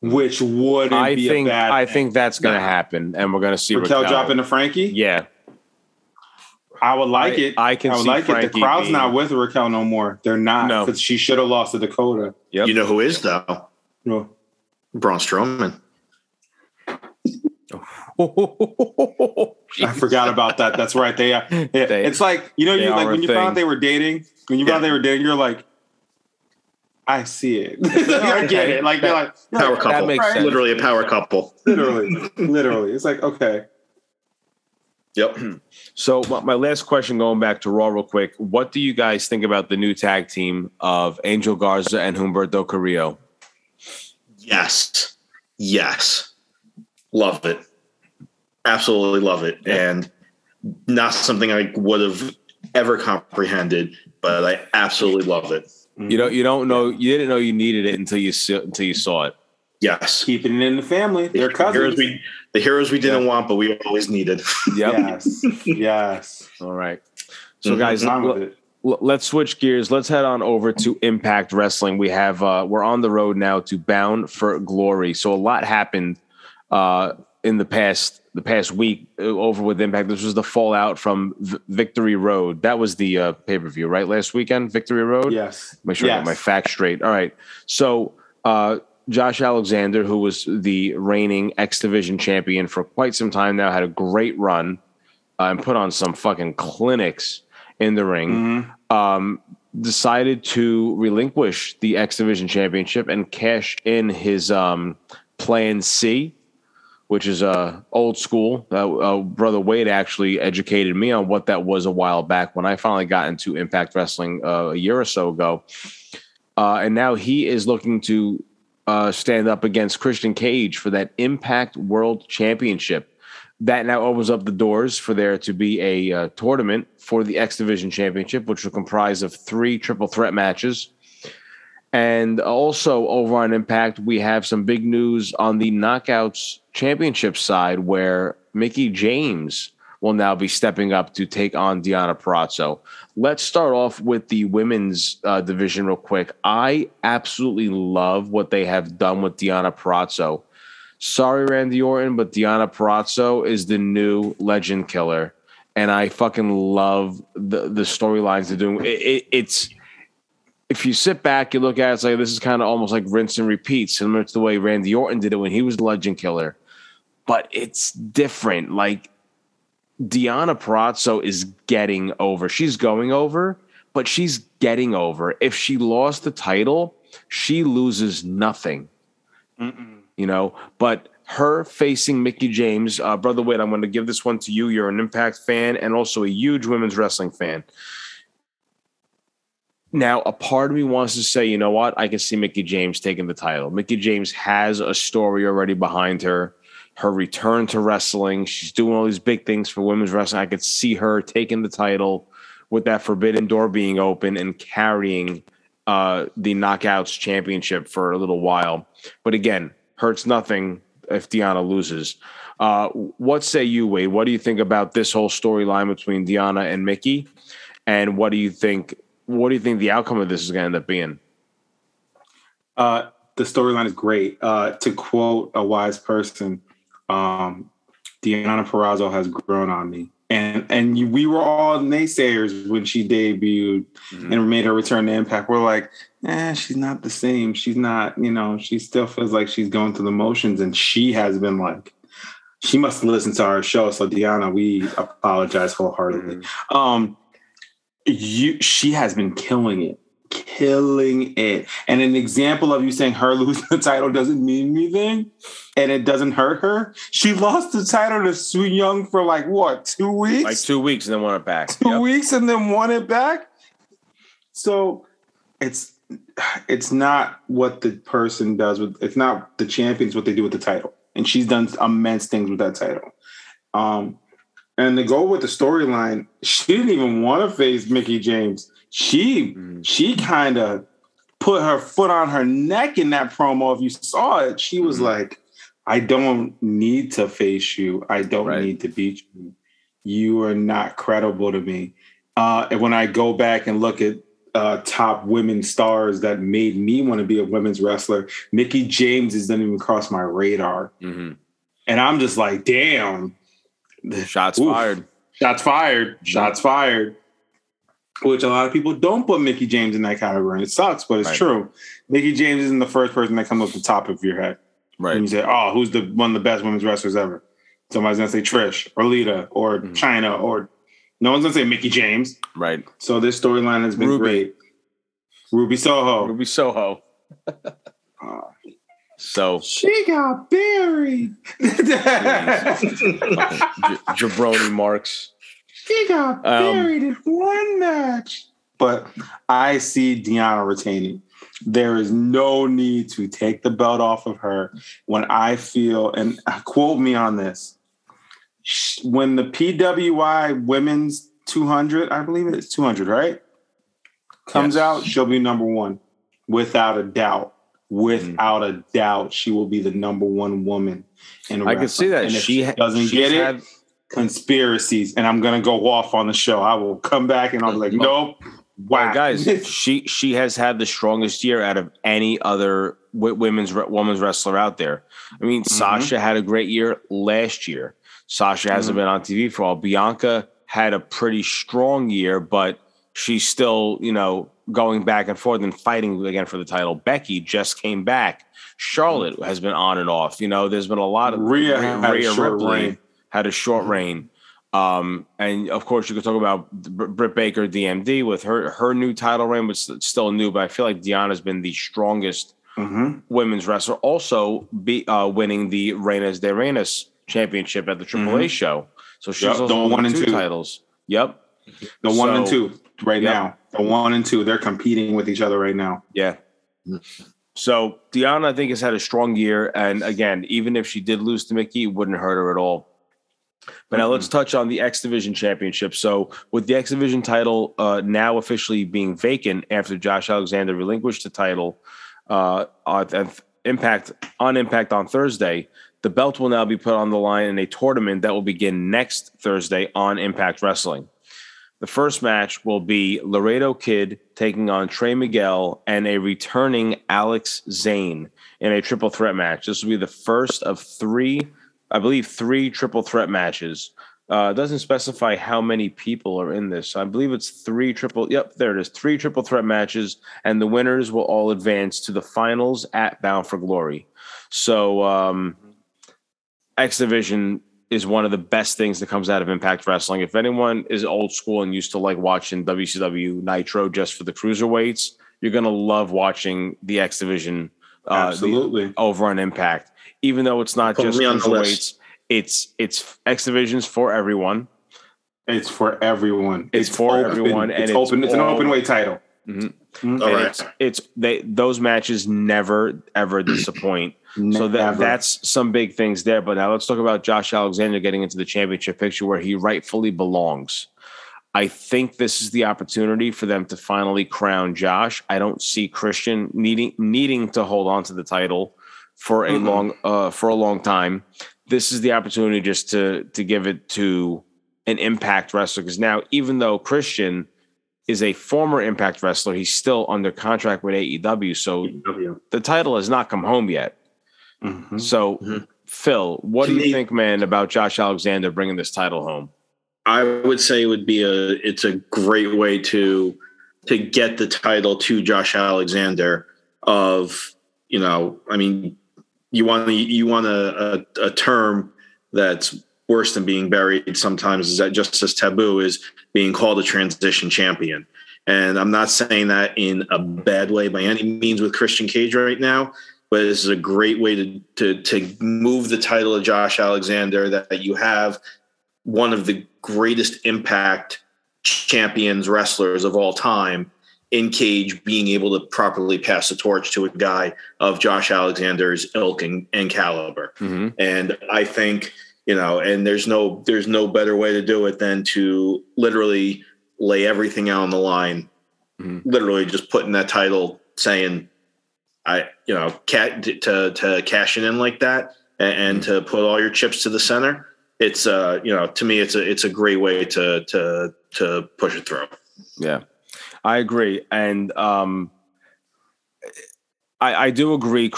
which would I be think, I thing. think that's going to happen, and we're going to see Raquel, Raquel dropping the Frankie. Yeah, I would like I, it. I can. I would like Frankie it. The crowd's being... not with Raquel no more. They're not because no. she should have lost to Dakota. Yep. You know who is though? No. Braun Strowman. I forgot about that. That's right. They, uh, they it's like you know, you like when you thing. found they were dating. When you yeah. found they were dating, you're like, I see it. I get it. Like they're like power couple. That makes sense. Literally a power couple. literally, literally. It's like okay. Yep. So my last question, going back to Raw real quick, what do you guys think about the new tag team of Angel Garza and Humberto Carrillo? Yes. Yes. Love it. Absolutely love it. Yeah. And not something I would have ever comprehended, but I absolutely love it. You don't you don't know you didn't know you needed it until you until you saw it. Yes, Keeping it in the family. They're the heroes cousins. we the heroes we didn't want, but we always needed. Yep. Yes. yes. All right. So Mhm. guys, Fine l- with it. l- let's switch gears. Let's head on over to Impact Wrestling. We have uh we're on the road now to Bound for Glory. So a lot happened uh in the past the past week uh, over with Impact. This was the fallout from v- Victory Road. That was the uh, pay-per-view, right? Last weekend, Victory Road. Yes. Make sure I yes. get my facts straight. All right. So uh Josh Alexander, who was the reigning X Division champion for quite some time now, had a great run uh, and put on some fucking clinics in the ring. Mhm. Um, decided to relinquish the X Division championship and cash in his um, Plan C, which is uh, old school. Uh, uh, Brother Wade actually educated me on what that was a while back when I finally got into Impact Wrestling uh, a year or so ago. Uh, and now he is looking to uh, stand up against Christian Cage for that Impact World Championship. That now opens up the doors for there to be a uh, tournament for the X Division Championship, which will comprise of three triple threat matches. And also over on Impact, we have some big news on the Knockouts Championship side, where Mickie James will now be stepping up to take on Deonna Purrazzo. Let's start off with the women's uh, division real quick. I absolutely love what they have done with Deonna Purrazzo. Sorry, Randy Orton, but Deonna Purrazzo is the new legend killer, and I fucking love the the storylines they're doing. It, it, it's if you sit back, you look at it, it's like this is kind of almost like rinse and repeat, similar to the way Randy Orton did it when he was the legend killer. But it's different. Like Deonna Purrazzo is getting over. She's going over, but she's getting over. If she lost the title, she loses nothing Mm-mm. you know. But her facing Mickie James, uh, brother Wade, I'm going to give this one to you. You're an Impact fan and also a huge women's wrestling fan. Now, a part of me wants to say, you know what? I can see Mickie James taking the title. Mickie James has a story already behind her. Her return to wrestling. She's doing all these big things for women's wrestling. I could see her taking the title with that forbidden door being open and carrying uh, the Knockouts championship for a little while. But again, hurts nothing if Deonna loses. Uh, what say you, Wade? What do you think about this whole storyline between Deonna and Mickie? And what do you think? What do you think the outcome of this is going to end up being? Uh, the storyline is great. Uh, to quote a wise person, um, Deonna Purrazzo has grown on me. And and you, we were all naysayers when she debuted Mhm. and made her return to Impact. We're like, eh, she's not the same. She's not, you know, she still feels like she's going through the motions. And she has been like, she must listen to our show. So Deonna, we apologize wholeheartedly. Um, you, she has been killing it, killing it. And an example of you saying her losing the title doesn't mean anything, and it doesn't hurt her. She lost the title to Su Yung for like what two weeks? Like two weeks and then won it back. two Yep. weeks and then won it back. So it's it's not what the person does with it's not the champions what they do with the title. And she's done immense things with that title. Um and to go with the storyline, she didn't even want to face Mickie James. She Mhm. she kind of put her foot on her neck in that promo. If you saw it, she was Mhm. like, I don't need to face you. I don't Right. need to beat you. You are not credible to me. Uh, and when I go back and look at uh, top women stars that made me want to be a women's wrestler, Mickie James doesn't even cross my radar. Mhm. And I'm just like, damn. Shots Oof. fired. Shots fired. Shots fired. Which a lot of people don't put Mickie James in that category. And it sucks, but it's Right. true. Mickie James isn't the first person that comes off the top of your head. Right. When you say, oh, who's the one of the best women's wrestlers ever? Somebody's gonna say Trish or Lita or Mhm. Chyna or no one's gonna say Mickie James. Right. So this storyline has been Ruby. great. Ruby Soho. Ruby Soho. Uh, So she got buried. J- jabroni marks. She got Um, buried in one match. But I see Deonna retaining. There is no need to take the belt off of her when I feel, and quote me on this, when the PWI Women's 200, I believe it's 200, right? Comes Yes. out, she'll be number one, without a doubt. Without a doubt, she will be the number one woman. In I can see that And if she ha- doesn't get it. had- conspiracies, and I'm gonna go off on the show. I will come back and I'll be like, nope. Wow, guys, she she has had the strongest year out of any other women's women's wrestler out there. I mean, Mm-hmm. Sasha had a great year last year. Sasha hasn't Mm-hmm. been on TV for all. Bianca had a pretty strong year, but she's still, you know, going back and forth and fighting again for the title. Becky just came back. Charlotte has been on and off. You know, there's been a lot of Mm-hmm. Rhea had a short Ripley reign. had a short Mm-hmm. reign. Um, and of course, you could talk about Britt Baker, DMD, with her her new title reign, which is still new, but I feel like Deonna's been the strongest Mhm. women's wrestler. Also, be uh, winning the Reinas de Reinas championship at the AAA show. So she's Mm-hmm. Yep, also the one and two two. titles. Yep. The one and So- two right Yep. now. The one and two, they're competing with each other right now. Yeah. So Deonna, I think, has had a strong year. And again, even if she did lose to Mickie, it wouldn't hurt her at all. But now let's touch on the X Division Championship. So, with the X Division title uh, now officially being vacant after Josh Alexander relinquished the title uh, at Impact on Impact on Thursday, the belt will now be put on the line in a tournament that will begin next Thursday on Impact Wrestling. The first match will be Laredo Kid taking on Trey Miguel and a returning Alex Zayne in a triple threat match. This will be the first of three, I believe, three triple threat matches. Uh, doesn't specify how many people are in this. I believe it's three triple. Yep, there it is. Three triple threat matches, and the winners will all advance to the finals at Bound for Glory. So, um, X Division is one of the best things that comes out of Impact Wrestling. If anyone is old school and used to like watching WCW Nitro just for the cruiserweights, you're gonna love watching the X Division uh, the- Absolutely. over on Impact. Even though it's not Put just me on cruiserweights, it's it's X Divisions for everyone. It's for everyone. It's for everyone, and it's, it's open. It's an open weight title. Mhm. Mhm. All And right. it's it's they those matches never ever disappoint. So that that's some big things there. But now let's talk about Josh Alexander getting into the championship picture where he rightfully belongs. I think this is the opportunity for them to finally crown Josh. I don't see Christian needing needing to hold on to the title for a Mm-mm. long uh, for a long time. This is the opportunity just to to give it to an Impact wrestler because now even though Christian is a former Impact wrestler, he's still under contract with AEW. So the title has not come home yet. Mhm. So, Mhm. Phil, what To do you me- think, man, about Josh Alexander bringing this title home? I would say it would be a it's a great way to to get the title to Josh Alexander of you know I mean you want to you want a, a, a term that's worse than being buried sometimes is that just as taboo is being called a transition champion and I'm not saying that in a bad way by any means with Christian Cage right now but this is a great way to to to move the title of Josh Alexander that, that you have one of the greatest impact champions wrestlers of all time in cage being able to properly pass the torch to a guy of josh alexander's ilk and, and caliber Mm-hmm. and i think you know and there's no there's no better way to do it than to literally lay everything out on the line Mhm. literally just putting that title saying i you know cat to to cash it in like that and, and to put all your chips to the center it's uh you know to me it's a it's a great way to to to push it through Yeah, I agree, and um, I, I do agree.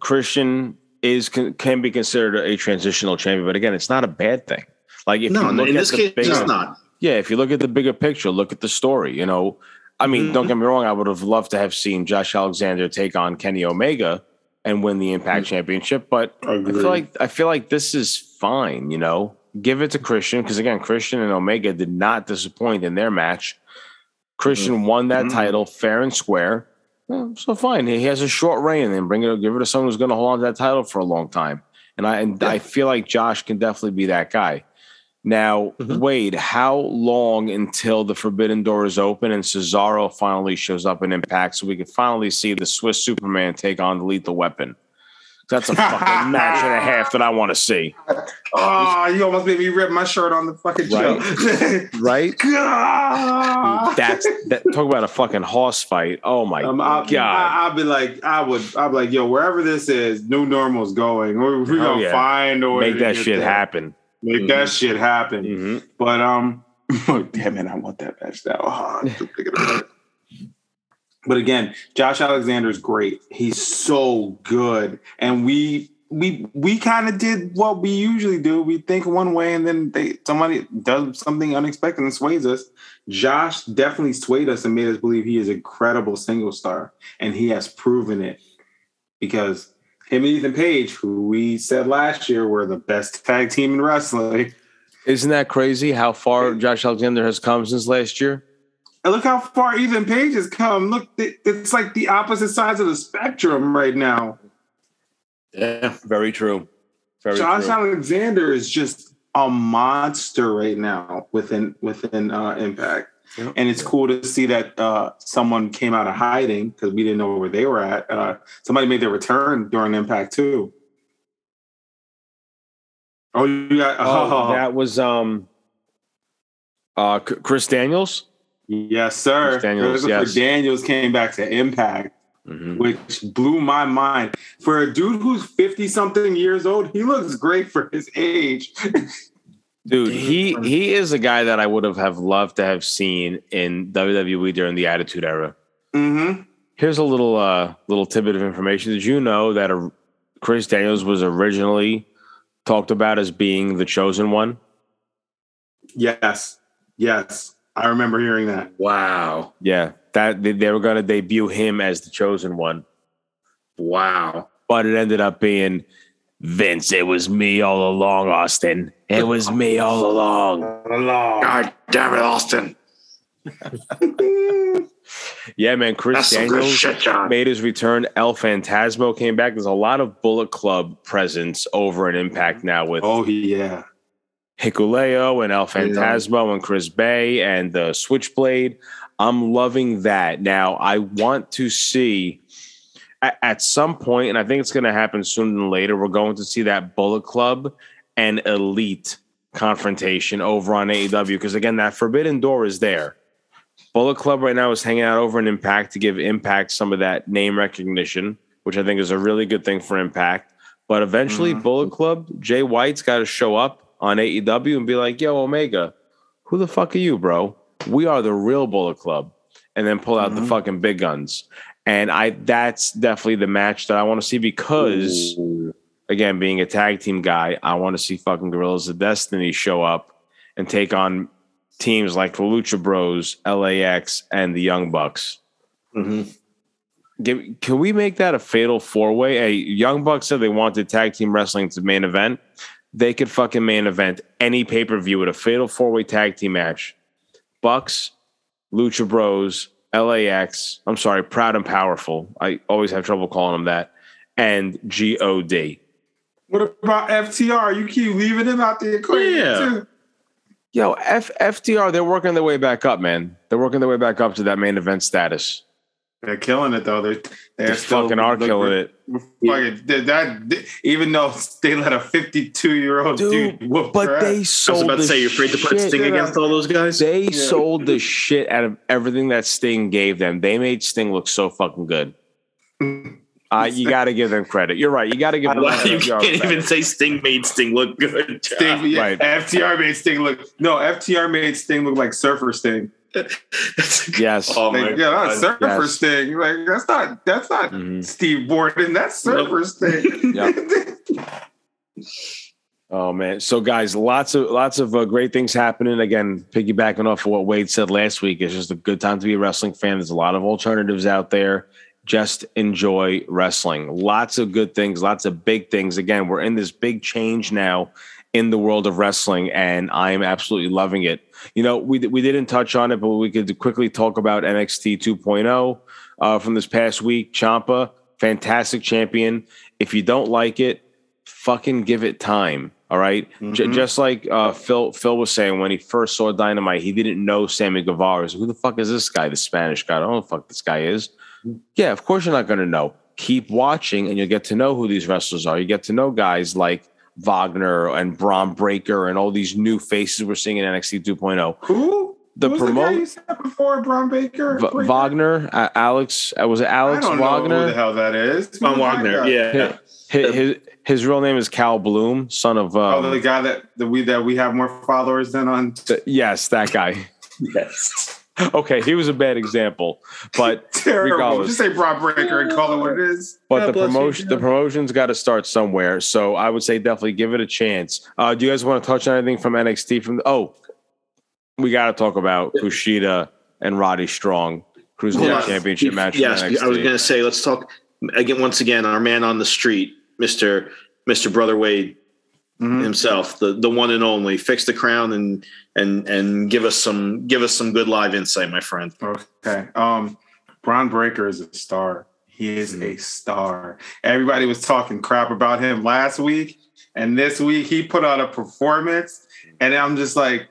Christian is can, can be considered a transitional champion, but again, it's not a bad thing. Like if no you look in at this the case big- it's not Yeah, if you look at the bigger picture, look at the story. You know, I mean, Mhm. don't get me wrong. I would have loved to have seen Josh Alexander take on Kenny Omega and win the Impact Championship, but I feel like I feel like this is fine. You know, give it to Christian because again, Christian and Omega did not disappoint in their match. Christian won that Mhm. title fair and square. So fine, he has a short reign, and bring it, give it to someone who's going to hold on to that title for a long time. And I and I feel like Josh can definitely be that guy. Now, Mhm. Wade, how long until the Forbidden Door is open and Cesaro finally shows up in Impact so we can finally see the Swiss Superman take on the Lethal Weapon? That's a fucking match and a half that I want to see. Oh, you almost made me rip my shirt on the fucking show. Right? That's that. Talk about a fucking horse fight. Oh my Um, I'll, god! I, I'll be like, I would, I'll be like, yo, wherever this is, new normal's going. We're, we're Hell gonna yeah. find a way Make to that shit there. happen. Make that shit happen. Mhm. But um, damn it, I want that match now. Oh, I'm still thinking about it. But again, Josh Alexander is great. He's so good, and we we we kind of did what we usually do. We think one way, and then they somebody does something unexpected and sways us. Josh definitely swayed us and made us believe he is a credible single star, and he has proven it because him and Ethan Page, who we said last year were the best tag team in wrestling. Isn't that crazy how far Josh Alexander has come since last year? And look how far Ethan Page has come. Look, it's like the opposite sides of the spectrum right now. Yeah. Very true. Very Josh true. Alexander is just a monster right now within within uh, Impact, Yep. and it's cool to see that uh, someone came out of hiding because we didn't know where they were at. Uh, somebody made their return during Impact too. Oh, you got Oh, oh, that was um, uh, Chris Daniels. yes, sir. Chris Daniels, yes. Daniels came back to Impact. Mhm. which blew my mind. For a dude who's 50 something years old, he looks great for his age. Dude, he he is a guy that I would have have loved to have seen in WWE during the Attitude Era. mm-hmm. Here's a little uh little tidbit of information. Did you know that a, Chris Daniels was originally talked about as being the chosen one? Yes. Yes. I remember hearing that. Wow. Yeah, that they, they were going to debut him as the chosen one, Wow. but it ended up being Vince. It was me all along, Austin. It was me all along. God damn it, Austin. Yeah, man. Chris That's Daniels shit, made his return. El Fantasmo came back. There's a lot of Bullet Club presence over in Impact now with Oh, yeah. Hikuleo and El Fantasmo and Chris Bey and the Switchblade. I'm loving that. Now, I want to see at, at some point, and I think it's going to happen sooner than later, we're going to see that Bullet Club and Elite confrontation over on AEW because, again, that Forbidden Door is there. Bullet Club right now is hanging out over in Impact to give Impact some of that name recognition, which I think is a really good thing for Impact. But eventually, Mhm. Bullet Club, Jay White's got to show up on AEW and be like, yo, Omega, who the fuck are you, bro? We are the real Bullet Club. And then pull out the Mhm. fucking big guns. And I that's definitely the match that I want to see because Ooh. again, being a tag team guy, I want to see fucking Guerrillas of Destiny show up and take on teams like the Lucha Bros, LAX, and the Young Bucks. Mhm. Give, can we make that a fatal four way? Hey, Young Bucks said they wanted tag team wrestling to main event. They could fucking main event any pay per view with a fatal four way tag team match. Bucks, Lucha Bros, LAX. I'm sorry, Proud and Powerful. I always have trouble calling them that. And God. What about FTR? You keep leaving him out the equation, Yeah. too. Yo, F- FTR, they're working their way back up, man. They're working their way back up to that main event status. They're killing it, though. They're, they're They still fucking are look- killing it. Fucking, that, that- even though they let a 52 year old Dude, dude, But their they ass. I was sold about to the say, you're afraid to put shit- Sting against all those guys? They Yeah. sold the shit out of everything that Sting gave them. They made Sting look so fucking good. Uh, you got to give them credit. You're right. You got to give them Wow, you FTR can't credit. even say Sting made Sting look good. Sting, yeah, Right. FTR made Sting look no. FTR made Sting look like Surfer Sting. Yes. Oh my Like, yeah, that's God. Surfer Yes. Sting. Like that's not that's not Mhm. Steve Borden. That's Surfer Sting. Oh man. So guys, lots of lots of uh, great things happening. Again, piggybacking off of what Wade said last week, it's just a good time to be a wrestling fan. There's a lot of alternatives out there. Just enjoy wrestling. Lots of good things, lots of big things. Again, we're in this big change now in the world of wrestling, and I am absolutely loving it. You know, we we didn't touch on it, but we could quickly talk about NXT 2.0 uh, from this past week. Ciampa, fantastic champion. If you don't like it, fucking give it time. All right? J- Mhm. just like uh, Phil Phil was saying when he first saw Dynamite, he didn't know Sammy Guevara. Who the fuck is this guy? The Spanish guy. I don't know who the fuck this guy is. Yeah, of course you're not going to know. keep watching and you'll get to know who these wrestlers are. You get to know guys like Wagner and Bron Breakker and all these new faces we're seeing in NXT 2.0. Who? The Who's promote- the guy you said before, Braun Baker? V- Breaker? Wagner, uh, Alex, uh, was it I Alex don't know who the hell that is. Von Who's that Wagner. guy? Yeah. His, his his real name is Cal Bloom, son of Oh, the um, guy that, that we that we have more followers than on. th- yes, that guy. Yes. Okay, he was a bad example, but Terrible. Regardless. Just say Bron Breakker and call it what it is. but God the bless you, promotion the yeah. promotion's got to start somewhere. So I would say definitely give it a chance. Uh, do you guys want to touch on anything from NXT? From the, oh, we got to talk about Kushida and Roddy Strong cruiserweight Hold on. championship match. Yes, from I was going to say let's talk again. Once again, our man on the street, Mister Mister Brother Wade Mhm. himself, the the one and only. Fix the crown and and and give us some give us some good live insight, my friend. Okay. Um, Bron Breakker is a star. He is a star. Everybody was talking crap about him last week, and this week he put on a performance, and I'm just like,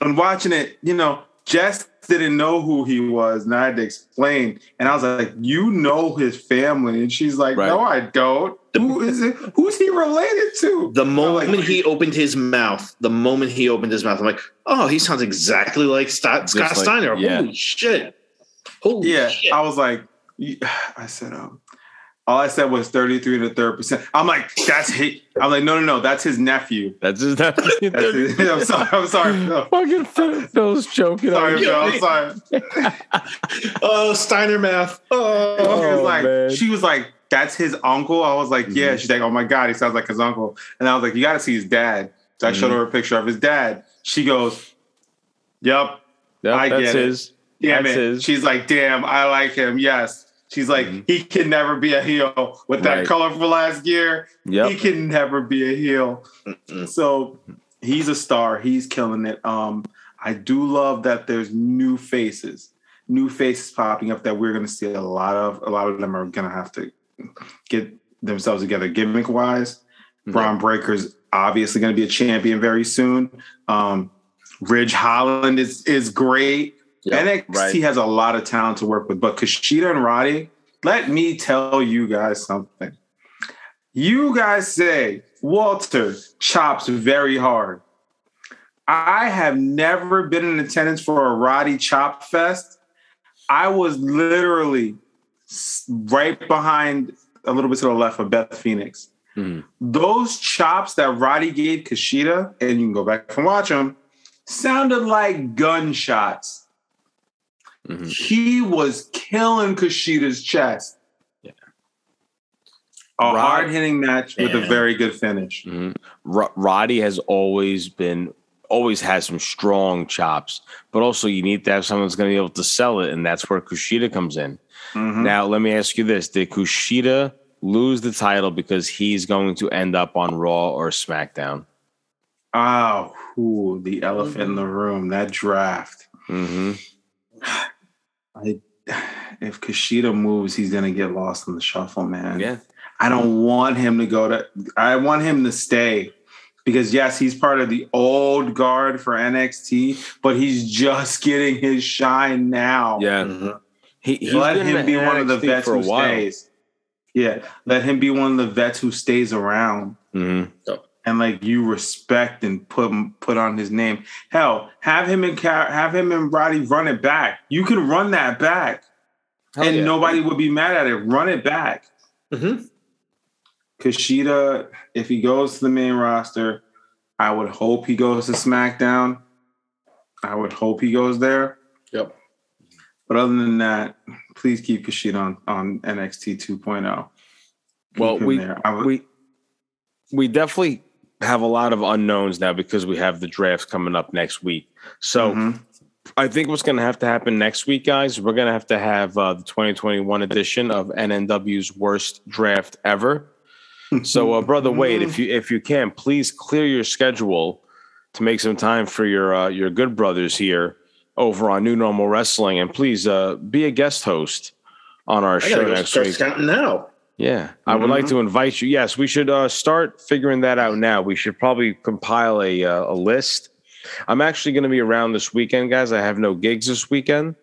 I'm watching it. You know, Jess didn't know who he was, and I had to explain. And I was like, "You know his family?" And she's like, Right. "No, I don't. Who is it? Who's he related to?" The moment like, he opened his mouth, the moment he opened his mouth, I'm like, oh, he sounds exactly like Scott, Scott like- Steiner. yeah. Holy shit! Holy Yeah, shit! I was like, I said, um, all I said was 33 to third percent. I'm like, that's he. I'm like, no, no, no, that's his nephew. That's his. That's That's his, I'm sorry. I'm sorry. No. Fucking Phil, Phil's choking. Sorry, on Phil. I'm sorry. oh, Steiner math. Oh, She was Oh, like, man. she was like, that's his uncle. I was like, yeah. Mhm. She's like, oh my god, he sounds like his uncle. And I was like, you got to see his dad. So I showed her a picture of his dad. She goes, yep, Yep, I that's get it. his. damn That's it. his. She's like, damn, I like him. Yes. She's like, Mhm. he can never be a heel with that Right. colorful ass gear. He can never be a heel. Mm-mm. So he's a star. He's killing it. Um, I do love that there's new faces, new faces popping up that we're going to see a lot of. A lot of them are going to have to get themselves together gimmick wise. Mhm. Bron Breakker's obviously going to be a champion very soon. Um, Ridge Holland is is great. Yep, NXT right. has a lot of talent to work with, but Kushida and Roddy, let me tell you guys something. You guys say Walter chops very hard. I have never been in attendance for a Roddy chop fest. I was literally right behind a little bit to the left of Beth Phoenix. Mhm. Those chops that Roddy gave Kushida, and you can go back and watch them, sounded like gunshots. Mhm. He was killing Kushida's chest. Yeah. A hard hitting match with a very good finish. Mhm. Ro- Roddy has always been, always has some strong chops, but also you need to have someone that's going to be able to sell it, and that's where Kushida comes in. Mhm. Now, let me ask you this: Did Kushida lose the title because he's going to end up on Raw or SmackDown? Oh, ooh, the elephant in the room, that draft. hmm I, if Kushida moves, he's gonna get lost in the shuffle, man. Yeah, I don't want him to go to. I want him to stay because yes, he's part of the old guard for NXT, but he's just getting his shine now. yeah. Mhm. He, he's let been him in be one of the vets for a who while. stays. Yeah, let him be one of the vets who stays around hmm and like you respect and put put on his name. Hell, have him and have him and Roddy run it back. You can run that back, and yeah. nobody would be mad at it. Run it back. Mhm. Kushida, if he goes to the main roster, I would hope he goes to SmackDown. I would hope he goes there. Yep. But other than that, please keep Kushida on, on NXT 2.0. Keep Well, we there. I would- we we definitely have a lot of unknowns now because we have the draft coming up next week. So Mhm. I think what's going to have to happen next week, guys, we're going to have to have uh, the 2021 edition of NNW's worst draft ever. So, uh, brother Wade, if you if you can, please clear your schedule to make some time for your uh, your good brothers here over on New Normal Wrestling, and please uh, be a guest host on our I show go next start week. scouting now. Yeah, I would like Mhm. to invite you. Yes, we should uh, start figuring that out now. We should probably compile a uh, a list. I'm actually going to be around this weekend, guys. I have no gigs this weekend,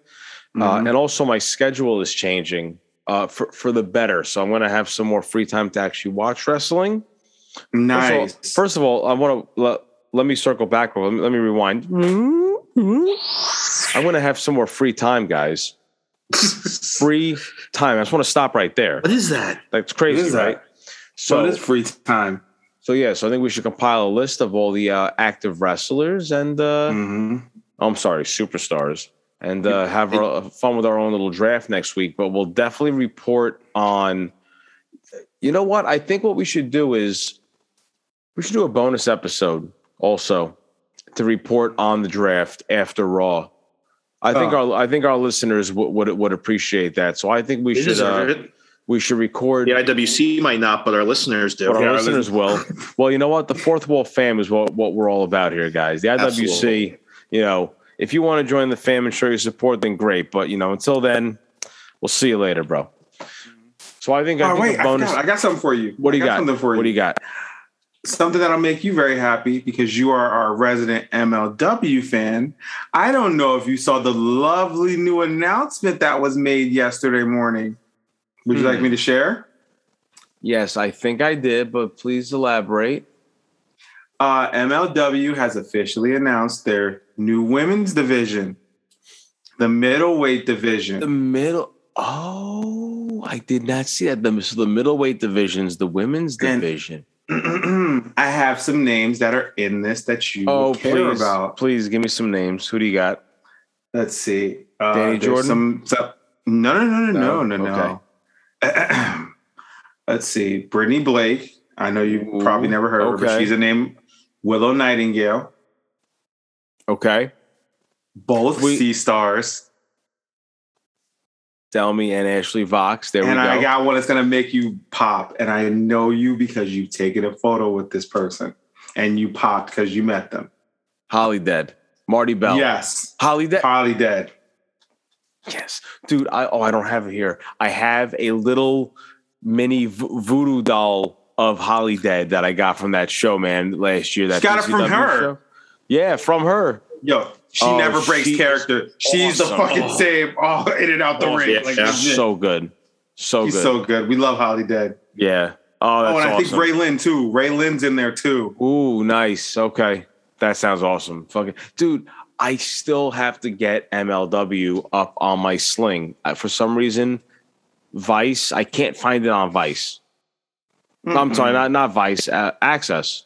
uh, Mhm. and also my schedule is changing uh, for for the better. So I'm going to have some more free time to actually watch wrestling. Nice. First of all, first of all I want to let, let me circle back. Let me, let me rewind. I'm going to have some more free time, guys. Free time. I just want to stop right there. What is that? That's crazy, What is that? right? so So, it is free time. so yeah. So I think we should compile a list of all the uh, active wrestlers and uh, hmm I'm sorry, superstars, and uh, have our, fun with our own little draft next week. But we'll definitely report on. You know what? I think what we should do is we should do a bonus episode also to report on the draft after Raw. I think Oh. our I think our listeners would would, would appreciate that. So I think we They should uh, we should record. The IWC might not, but our listeners do. But our Yeah, listeners will. Well, you know what? The fourth wall fam is what, what we're all about here, guys. The IWC, Absolutely. you know, if you want to join the fam and show your support, then great. But you know, until then, we'll see you later, bro. So I think I Oh think wait, a I, bonus. forgot. I got something for you. what do I you got? Something for you. What do you got? Something that'll make you very happy because you are our resident MLW fan. I don't know if you saw the lovely new announcement that was made yesterday morning. Would you Hmm. like me to share? Yes, I think I did, but please elaborate. Uh, MLW has officially announced their new women's division, the middleweight division. The middle. Oh, I did not see that. The, so the middleweight divisions, the women's division. I have some names that are in this that you Oh, care please, about. please give me some names. Who do you got? Let's see. Uh, Danny Jordan? Some, some, no, no, no, no, no, No? no, no. Let's see. Brittany Blake. I know you Ooh, probably never heard of her, but okay. she's a name. Willow Nightingale. Okay, Both We- C stars. Delmi and Ashley Vox. There And we go. I got one that's gonna make you pop. And I know you because you've taken a photo with this person. And you popped because you met them. Holly dead. Marti Belle. Yes. Holidead. Holly dead. Yes, dude. I oh, I don't have it here. I have a little mini vo- voodoo doll of Holidead that I got from that show, man, last year. That got it from her? show. Yeah, from her. Yo, she Oh, never breaks she- character. She's awesome. the fucking Oh. same. Oh, in and out the Oh, ring. yeah, Like, yeah. So good, so He's good. so good. We love Holidead. yeah. Oh, that's oh, and I think Ray Lynn too. Ray Lynn's in there too. Ooh, nice. Okay. That sounds awesome. Fucking dude, I still have to get MLW up on my sling. For some reason, Vice, I can't find it on Vice. No, I'm sorry, not not Vice, uh, Access.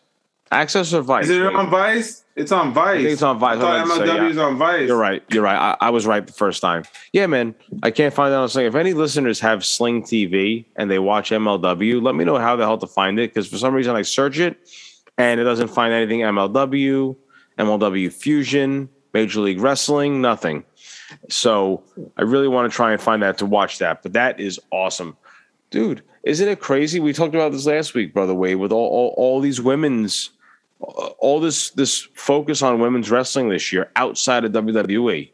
Access or Vice? Is it Wait. on Vice? It's on Vice. I think it's on Vice. I thought I was about MLW is on Vice. You're right. You're right. I, I was right the first time. Yeah, man. I can't find it on Sling. If any listeners have Sling TV and they watch MLW, let me know how the hell to find it. Because for some reason I search it and it doesn't find anything MLW, MLW Fusion, Major League Wrestling, nothing. So I really want to try and find that to watch that. But that is awesome. Dude, isn't it crazy? We talked about this last week, brother Wade, with all, all, all these women's all this this focus on women's wrestling this year outside of WWE.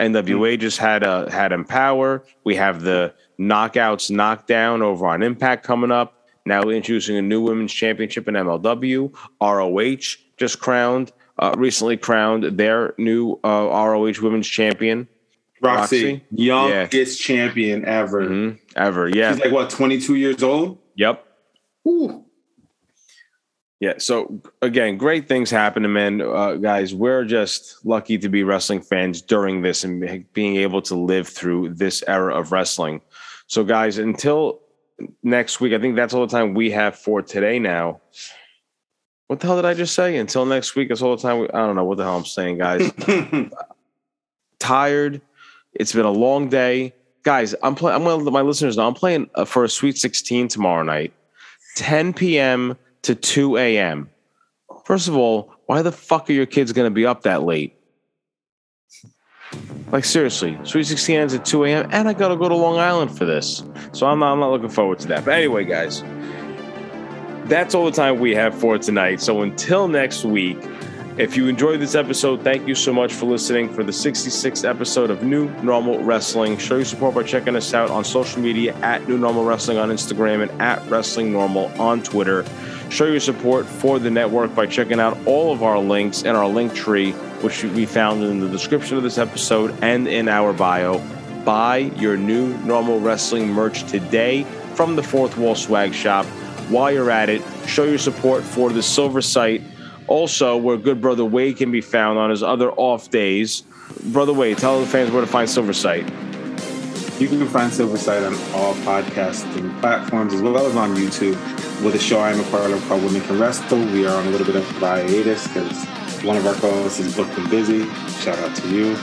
NWA just had a had EmPowerrr. We have the knockouts knockdown over on Impact coming up. Now introducing a new women's championship in MLW. ROH just crowned uh, recently crowned their new uh, ROH women's champion. Rok-C, Rok-C? youngest champion ever. Mhm. Ever, yeah, She's like what, 22 years old? yep. Ooh. Yeah. So again, great things happening, man. Uh, guys, we're just lucky to be wrestling fans during this and being able to live through this era of wrestling. So, guys, until next week, I think that's all the time we have for today. Now, what the hell did I just say? Until next week, that's all the time. We, I don't know what the hell I'm saying, guys. Tired. It's been a long day, guys. I'm playing. I'm to let my listeners know. I'm playing uh, for a Sweet 16 tomorrow night, 10 p.m to 2 a.m. First of all, why the fuck are your kids going to be up that late? Like seriously, Sweet 16 ends at 2 a.m. and I got to go to Long Island for this. So I'm not, I'm not looking forward to that. But anyway, guys, that's all the time we have for tonight. So until next week, if you enjoyed this episode, thank you so much for listening for the 66th episode of New Normal Wrestling. Show your support by checking us out on social media at New Normal Wrestling on Instagram and at Wrestling Normal on Twitter. Show your support for the network by checking out all of our links and our link tree, which be found in the description of this episode and in our bio. buy your new normal wrestling merch today from the Fourth Wall Swag Shop. While you're at it, show your support for the Silver Site. Also, where good brother Wade can be found on his other off days. Brother Wade, tell the fans where to find Silver Site. You can find Silver Site on all podcasting platforms as well as on YouTube. With a show I'm a part of called Women Can Wrestle, we are on a little bit of hiatus because one of our co-hosts is booked and busy. Shout out to you.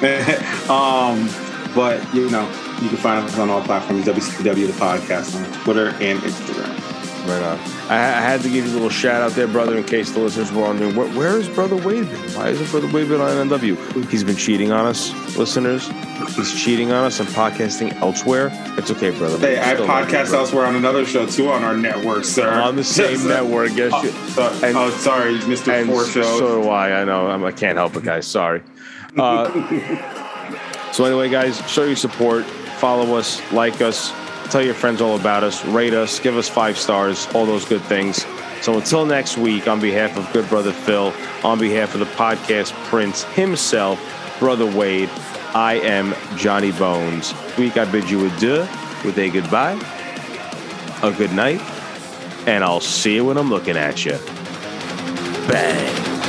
um, but you know, you can find us on all platforms. WCW the podcast on Twitter and Instagram. Right. I, I, had to give you a little shout out there, brother, in case the listeners were wondering where, where is Brother Wade been? Why isn't Brother Wade been on NW? He's been cheating on us, listeners. He's cheating on us and podcasting elsewhere. It's okay, brother. Hey, I podcast elsewhere on another show too on our network, sir. On the same network, yes. Oh, sorry, and, oh, sorry, Mr. Four Shows. So do I. I know. I'm, I can not help it, guys. Sorry. Uh, so anyway, guys, show your support. Follow us, like us, Tell your friends all about us, rate us, give us five stars, all those good things. So until next week, on behalf of good brother Phil, on behalf of the podcast Prince himself, brother Wade, I am Johnny Bones. Week I bid you adieu with a goodbye, a good night, and I'll see you when I'm looking at you. Bang.